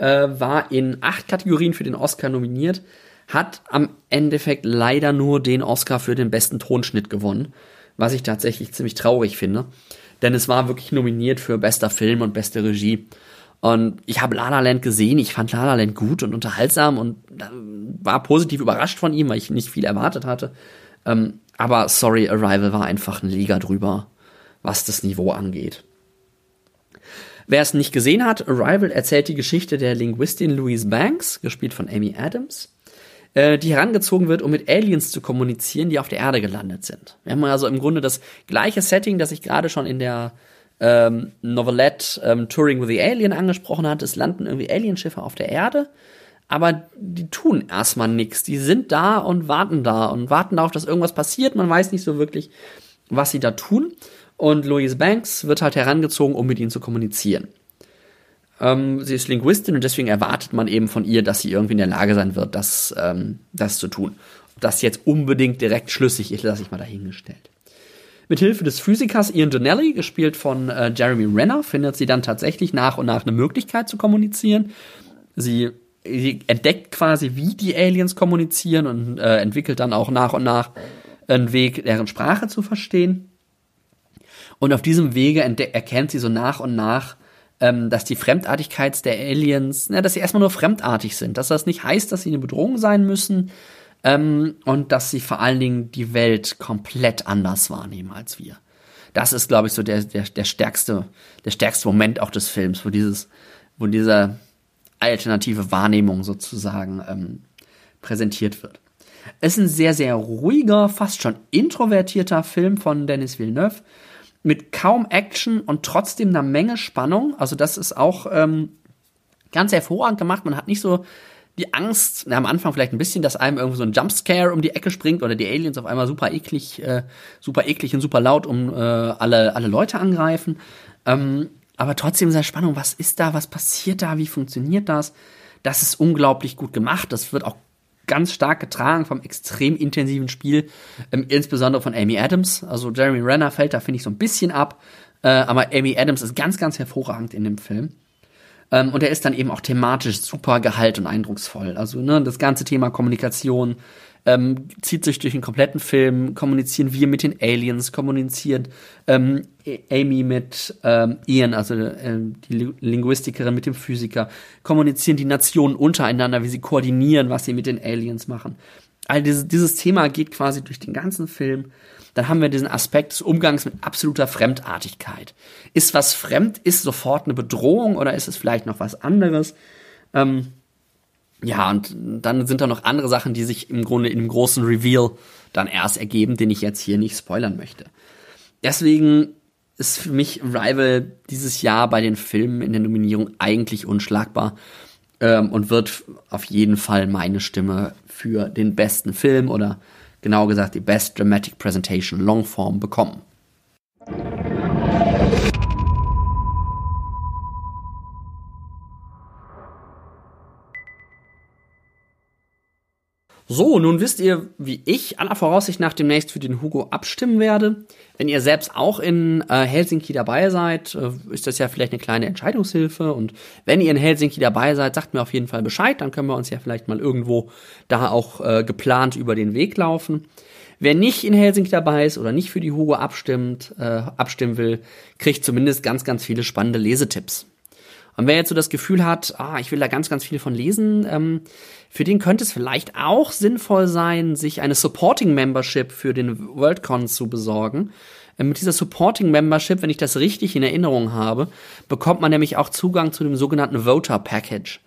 Äh, war in acht Kategorien für den Oscar nominiert, hat am Endeffekt leider nur den Oscar für den besten Tonschnitt gewonnen, was ich tatsächlich ziemlich traurig finde. Denn es war wirklich nominiert für bester Film und beste Regie. Und ich habe La La Land gesehen, ich fand La La Land gut und unterhaltsam und war positiv überrascht von ihm, weil ich nicht viel erwartet hatte. Ähm, aber sorry, Arrival war einfach eine Liga drüber was das Niveau angeht. Wer es nicht gesehen hat, Arrival erzählt die Geschichte der Linguistin Louise Banks, gespielt von Amy Adams, äh, die herangezogen wird, um mit Aliens zu kommunizieren, die auf der Erde gelandet sind. Wir haben also im Grunde das gleiche Setting, das ich gerade schon in der ähm, Novelette ähm, Touring with the Alien angesprochen hat. Es landen irgendwie Alienschiffe auf der Erde, aber die tun erstmal nichts. Die sind da und warten da und warten darauf, dass irgendwas passiert. Man weiß nicht so wirklich, was sie da tun. Und Louise Banks wird halt herangezogen, um mit ihnen zu kommunizieren. Ähm, sie ist Linguistin und deswegen erwartet man eben von ihr, dass sie irgendwie in der Lage sein wird, das, ähm, das zu tun. Ob das jetzt unbedingt direkt schlüssig ist, lasse ich mal dahingestellt. Mit Hilfe des Physikers Ian Donnelly, gespielt von äh, Jeremy Renner, findet sie dann tatsächlich nach und nach eine Möglichkeit zu kommunizieren. Sie, sie entdeckt quasi, wie die Aliens kommunizieren und äh, entwickelt dann auch nach und nach einen Weg, deren Sprache zu verstehen. Und auf diesem Wege erkennt sie so nach und nach, ähm, dass die Fremdartigkeit der Aliens, na, dass sie erstmal nur fremdartig sind, dass das nicht heißt, dass sie eine Bedrohung sein müssen, ähm, und dass sie vor allen Dingen die Welt komplett anders wahrnehmen als wir. Das ist, glaube ich, so der, der, der stärkste, der stärkste Moment auch des Films, wo dieses, wo diese alternative Wahrnehmung sozusagen ähm, präsentiert wird. Es ist ein sehr, sehr ruhiger, fast schon introvertierter Film von Dennis Villeneuve mit kaum Action und trotzdem einer Menge Spannung. Also das ist auch ähm, ganz hervorragend gemacht. Man hat nicht so die Angst, na, am Anfang vielleicht ein bisschen, dass einem irgendwo so ein Jumpscare um die Ecke springt oder die Aliens auf einmal super eklig, äh, super eklig und super laut um äh, alle, alle Leute angreifen. Ähm, aber trotzdem sehr Spannung, was ist da, was passiert da, wie funktioniert das? Das ist unglaublich gut gemacht. Das wird auch ganz stark getragen vom extrem intensiven Spiel, ähm, insbesondere von Amy Adams. Also Jeremy Renner fällt da, finde ich, so ein bisschen ab. Äh, aber Amy Adams ist ganz, ganz hervorragend in dem Film. Ähm, und er ist dann eben auch thematisch super gehalt und eindrucksvoll. Also ne, das ganze Thema Kommunikation ähm, zieht sich durch den kompletten Film. Kommunizieren wir mit den Aliens, kommuniziert ähm, Amy mit ähm, Ian, also äh, die Linguistikerin mit dem Physiker, kommunizieren die Nationen untereinander, wie sie koordinieren, was sie mit den Aliens machen. All dieses, dieses Thema geht quasi durch den ganzen Film dann haben wir diesen Aspekt des Umgangs mit absoluter Fremdartigkeit. Ist was fremd, ist sofort eine Bedrohung oder ist es vielleicht noch was anderes? Ähm, ja, und dann sind da noch andere Sachen, die sich im Grunde in dem großen Reveal dann erst ergeben, den ich jetzt hier nicht spoilern möchte. Deswegen ist für mich Rival dieses Jahr bei den Filmen in der Nominierung eigentlich unschlagbar ähm, und wird auf jeden Fall meine Stimme für den besten Film oder genau gesagt die Best Dramatic Presentation Longform bekommen. So, nun wisst ihr, wie ich aller Voraussicht nach demnächst für den Hugo abstimmen werde. Wenn ihr selbst auch in äh, Helsinki dabei seid, äh, ist das ja vielleicht eine kleine Entscheidungshilfe. Und wenn ihr in Helsinki dabei seid, sagt mir auf jeden Fall Bescheid. Dann können wir uns ja vielleicht mal irgendwo da auch äh, geplant über den Weg laufen. Wer nicht in Helsinki dabei ist oder nicht für die Hugo abstimmt, äh, abstimmen will, kriegt zumindest ganz, ganz viele spannende Lesetipps. Und wer jetzt so das Gefühl hat, ah, ich will da ganz, ganz viel von lesen, ähm, für den könnte es vielleicht auch sinnvoll sein, sich eine Supporting Membership für den Worldcon zu besorgen. Ähm, mit dieser Supporting Membership, wenn ich das richtig in Erinnerung habe, bekommt man nämlich auch Zugang zu dem sogenannten Voter Package.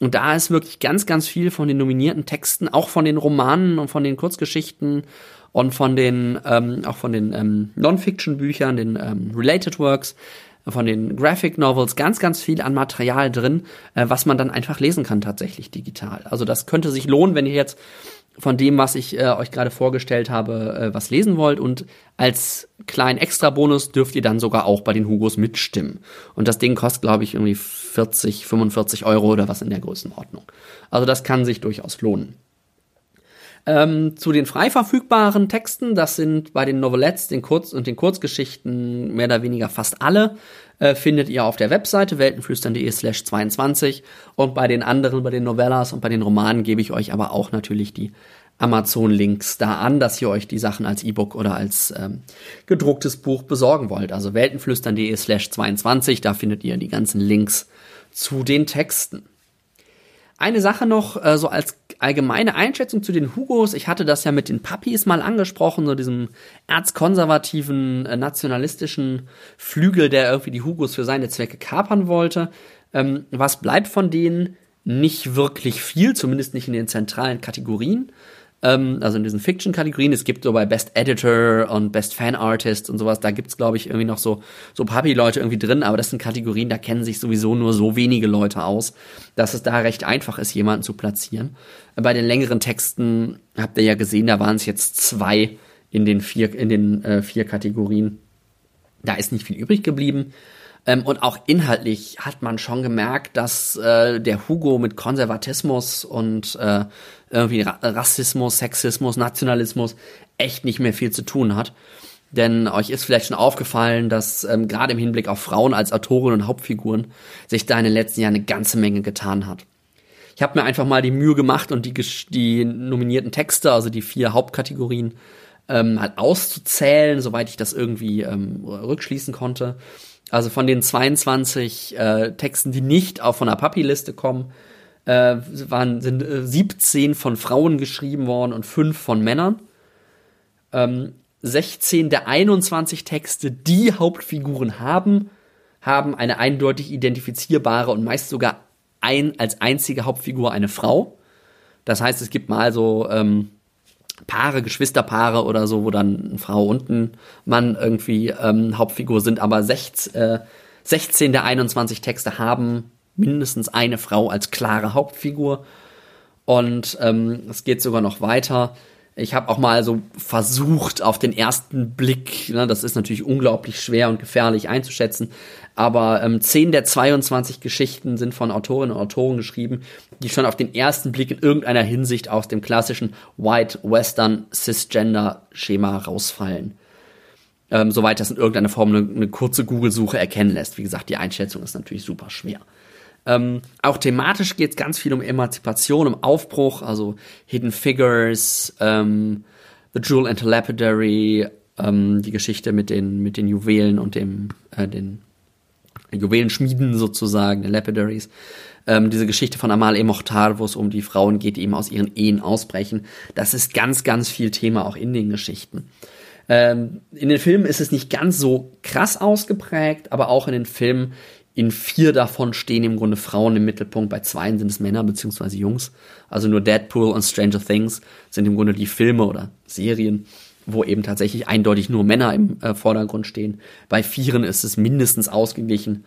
Und da ist wirklich ganz, ganz viel von den nominierten Texten, auch von den Romanen und von den Kurzgeschichten und von den, ähm, auch von den ähm, Non-Fiction-Büchern, den ähm, Related Works, von den Graphic Novels ganz, ganz viel an Material drin, äh, was man dann einfach lesen kann tatsächlich digital. Also das könnte sich lohnen, wenn ihr jetzt von dem, was ich äh, euch gerade vorgestellt habe, äh, was lesen wollt. Und als kleinen Extra-Bonus dürft ihr dann sogar auch bei den Hugos mitstimmen. Und das Ding kostet, glaube ich, irgendwie 40, 45 Euro oder was in der Größenordnung. Also das kann sich durchaus lohnen. Ähm, zu den frei verfügbaren Texten, das sind bei den Novelettes den Kurz- und den Kurzgeschichten mehr oder weniger fast alle, äh, findet ihr auf der Webseite weltenflüstern.de slash 22 und bei den anderen, bei den Novellas und bei den Romanen gebe ich euch aber auch natürlich die Amazon-Links da an, dass ihr euch die Sachen als E-Book oder als ähm, gedrucktes Buch besorgen wollt. Also weltenflüstern.de slash 22, da findet ihr die ganzen Links zu den Texten. Eine Sache noch, äh, so als allgemeine Einschätzung zu den Hugos, ich hatte das ja mit den Puppies mal angesprochen, so diesem erzkonservativen, äh, nationalistischen Flügel, der irgendwie die Hugos für seine Zwecke kapern wollte. Ähm, was bleibt von denen? Nicht wirklich viel, zumindest nicht in den zentralen Kategorien ähm, also in diesen Fiction-Kategorien. Es gibt so bei Best Editor und Best Fan Artist und sowas, da gibt's glaube ich irgendwie noch so so Puppy-Leute irgendwie drin, aber das sind Kategorien, da kennen sich sowieso nur so wenige Leute aus, dass es da recht einfach ist, jemanden zu platzieren. Bei den längeren Texten habt ihr ja gesehen, da waren es jetzt zwei in den vier in den äh, vier Kategorien. Da ist nicht viel übrig geblieben. Ähm, und auch inhaltlich hat man schon gemerkt, dass äh, der Hugo mit Konservatismus und äh, irgendwie Rassismus, Sexismus, Nationalismus echt nicht mehr viel zu tun hat. Denn euch ist vielleicht schon aufgefallen, dass ähm, gerade im Hinblick auf Frauen als Autorinnen und Hauptfiguren sich da in den letzten Jahren eine ganze Menge getan hat. Ich habe mir einfach mal die Mühe gemacht und die, die nominierten Texte, also die vier Hauptkategorien, ähm, halt auszuzählen, soweit ich das irgendwie ähm, rückschließen konnte. Also von den 22 äh, Texten, die nicht auch von der Papi-Liste kommen, äh, waren, sind äh, 17 von Frauen geschrieben worden und 5 von Männern. Ähm, 16 der 21 Texte, die Hauptfiguren haben, haben eine eindeutig identifizierbare und meist sogar ein, als einzige Hauptfigur eine Frau. Das heißt, es gibt mal so ähm, Paare, Geschwisterpaare oder so, wo dann eine Frau und ein Mann irgendwie ähm, Hauptfigur sind, aber 16, äh, 16 der 21 Texte haben mindestens eine Frau als klare Hauptfigur. Und ähm, es geht sogar noch weiter. Ich habe auch mal so versucht, auf den ersten Blick, ne, das ist natürlich unglaublich schwer und gefährlich einzuschätzen, aber ähm, 10 der 22 Geschichten sind von Autorinnen und Autoren geschrieben, die schon auf den ersten Blick in irgendeiner Hinsicht aus dem klassischen White Western Cisgender Schema rausfallen. Ähm, soweit das in irgendeiner Form eine, eine kurze Google-Suche erkennen lässt. Wie gesagt, die Einschätzung ist natürlich super schwer. Ähm, auch thematisch geht es ganz viel um Emanzipation, um Aufbruch, also Hidden Figures, ähm, The Jewel and the Lapidary, ähm, die Geschichte mit den, mit den Juwelen und dem, äh, den Juwelenschmieden sozusagen, den Lapidaries. Ähm, diese Geschichte von Amal e wo es um die Frauen geht, die eben aus ihren Ehen ausbrechen. Das ist ganz, ganz viel Thema auch in den Geschichten. Ähm, in den Filmen ist es nicht ganz so krass ausgeprägt, aber auch in den Filmen in vier davon stehen im Grunde Frauen im Mittelpunkt, bei zwei sind es Männer bzw. Jungs. Also nur Deadpool und Stranger Things sind im Grunde die Filme oder Serien, wo eben tatsächlich eindeutig nur Männer im äh, Vordergrund stehen. Bei vieren ist es mindestens ausgeglichen,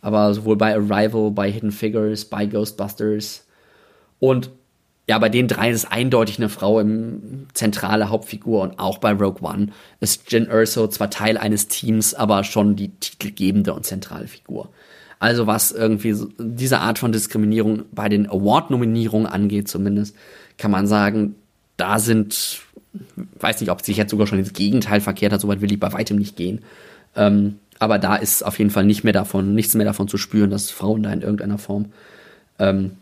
aber sowohl bei Arrival, bei Hidden Figures, bei Ghostbusters und ja, bei den drei ist eindeutig eine Frau im zentrale Hauptfigur und auch bei Rogue One ist Jen Erso zwar Teil eines Teams, aber schon die titelgebende und zentrale Figur. Also was irgendwie diese Art von Diskriminierung bei den Award-Nominierungen angeht, zumindest, kann man sagen, da sind, weiß nicht, ob sich jetzt sogar schon ins Gegenteil verkehrt hat, soweit will ich bei weitem nicht gehen. Ähm, aber da ist auf jeden Fall nicht mehr davon, nichts mehr davon zu spüren, dass Frauen da in irgendeiner Form ähm,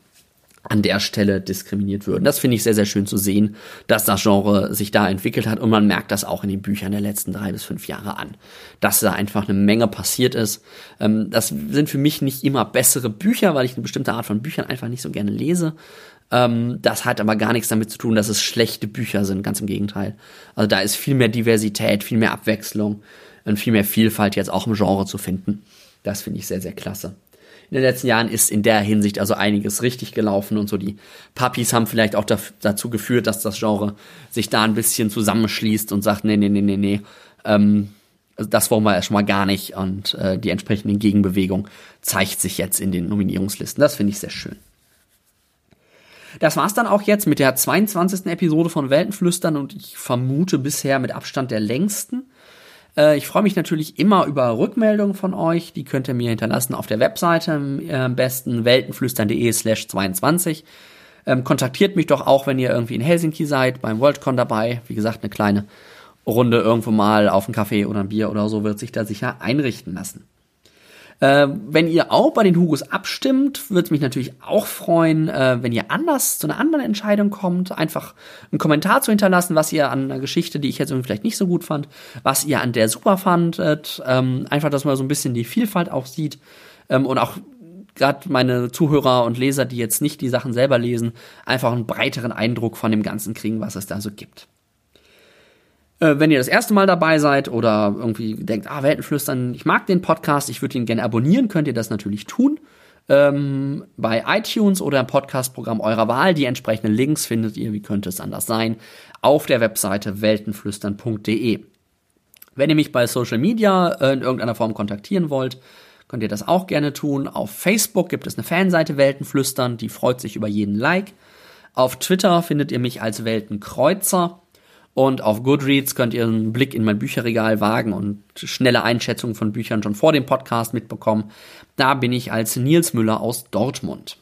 an der Stelle diskriminiert würden. Das finde ich sehr, sehr schön zu sehen, dass das Genre sich da entwickelt hat und man merkt das auch in den Büchern der letzten drei bis fünf Jahre an, dass da einfach eine Menge passiert ist. Ähm, das sind für mich nicht immer bessere Bücher, weil ich eine bestimmte Art von Büchern einfach nicht so gerne lese. Ähm, das hat aber gar nichts damit zu tun, dass es schlechte Bücher sind, ganz im Gegenteil. Also da ist viel mehr Diversität, viel mehr Abwechslung und viel mehr Vielfalt jetzt auch im Genre zu finden. Das finde ich sehr, sehr klasse in den letzten Jahren ist in der Hinsicht also einiges richtig gelaufen und so die Puppies haben vielleicht auch dazu geführt, dass das Genre sich da ein bisschen zusammenschließt und sagt, nee, nee, nee, nee, nee, ähm, das wollen wir erstmal gar nicht und äh, die entsprechende Gegenbewegung zeigt sich jetzt in den Nominierungslisten. Das finde ich sehr schön. Das war's dann auch jetzt mit der 22. Episode von Weltenflüstern und ich vermute bisher mit Abstand der längsten. Äh, ich freue mich natürlich immer über Rückmeldungen von euch. Die könnt ihr mir hinterlassen auf der Webseite, äh, am besten weltenflüstern.de slash 22. Ähm, kontaktiert mich doch auch, wenn ihr irgendwie in Helsinki seid, beim Worldcon dabei. Wie gesagt, eine kleine Runde irgendwo mal auf einen Kaffee oder ein Bier oder so wird sich da sicher einrichten lassen. Äh, wenn ihr auch bei den Hugos abstimmt, würde es mich natürlich auch freuen, äh, wenn ihr anders zu einer anderen Entscheidung kommt. Einfach einen Kommentar zu hinterlassen, was ihr an einer Geschichte, die ich jetzt irgendwie vielleicht nicht so gut fand, was ihr an der super fandet. Ähm, einfach, dass man so ein bisschen die Vielfalt auch sieht. Ähm, und auch gerade meine Zuhörer und Leser, die jetzt nicht die Sachen selber lesen, einfach einen breiteren Eindruck von dem Ganzen kriegen, was es da so gibt. Äh, wenn ihr das erste Mal dabei seid oder irgendwie denkt, ah, Weltenflüstern, ich mag den Podcast, ich würde ihn gerne abonnieren, könnt ihr das natürlich tun. Ähm, bei iTunes oder im Podcastprogramm eurer Wahl. Die entsprechenden Links findet ihr, wie könnte es anders sein, auf der Webseite weltenflüstern.de. Wenn ihr mich bei Social Media äh, in irgendeiner Form kontaktieren wollt, könnt ihr das auch gerne tun. Auf Facebook gibt es eine Fanseite Weltenflüstern, die freut sich über jeden Like. Auf Twitter findet ihr mich als Weltenkreuzer. Und auf Goodreads könnt ihr einen Blick in mein Bücherregal wagen und schnelle Einschätzungen von Büchern schon vor dem Podcast mitbekommen. Da bin ich als Nils Müller aus Dortmund.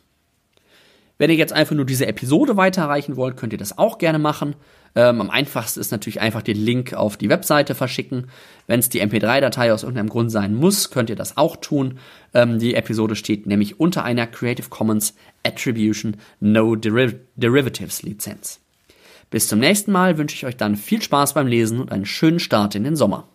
Wenn ihr jetzt einfach nur diese Episode weiterreichen wollt, könnt ihr das auch gerne machen. Ähm, am einfachsten ist natürlich einfach den Link auf die Webseite verschicken. Wenn es die MP3-Datei aus irgendeinem Grund sein muss, könnt ihr das auch tun. Ähm, die Episode steht nämlich unter einer Creative Commons Attribution No Deriv Derivatives Lizenz. Bis zum nächsten Mal wünsche ich euch dann viel Spaß beim Lesen und einen schönen Start in den Sommer.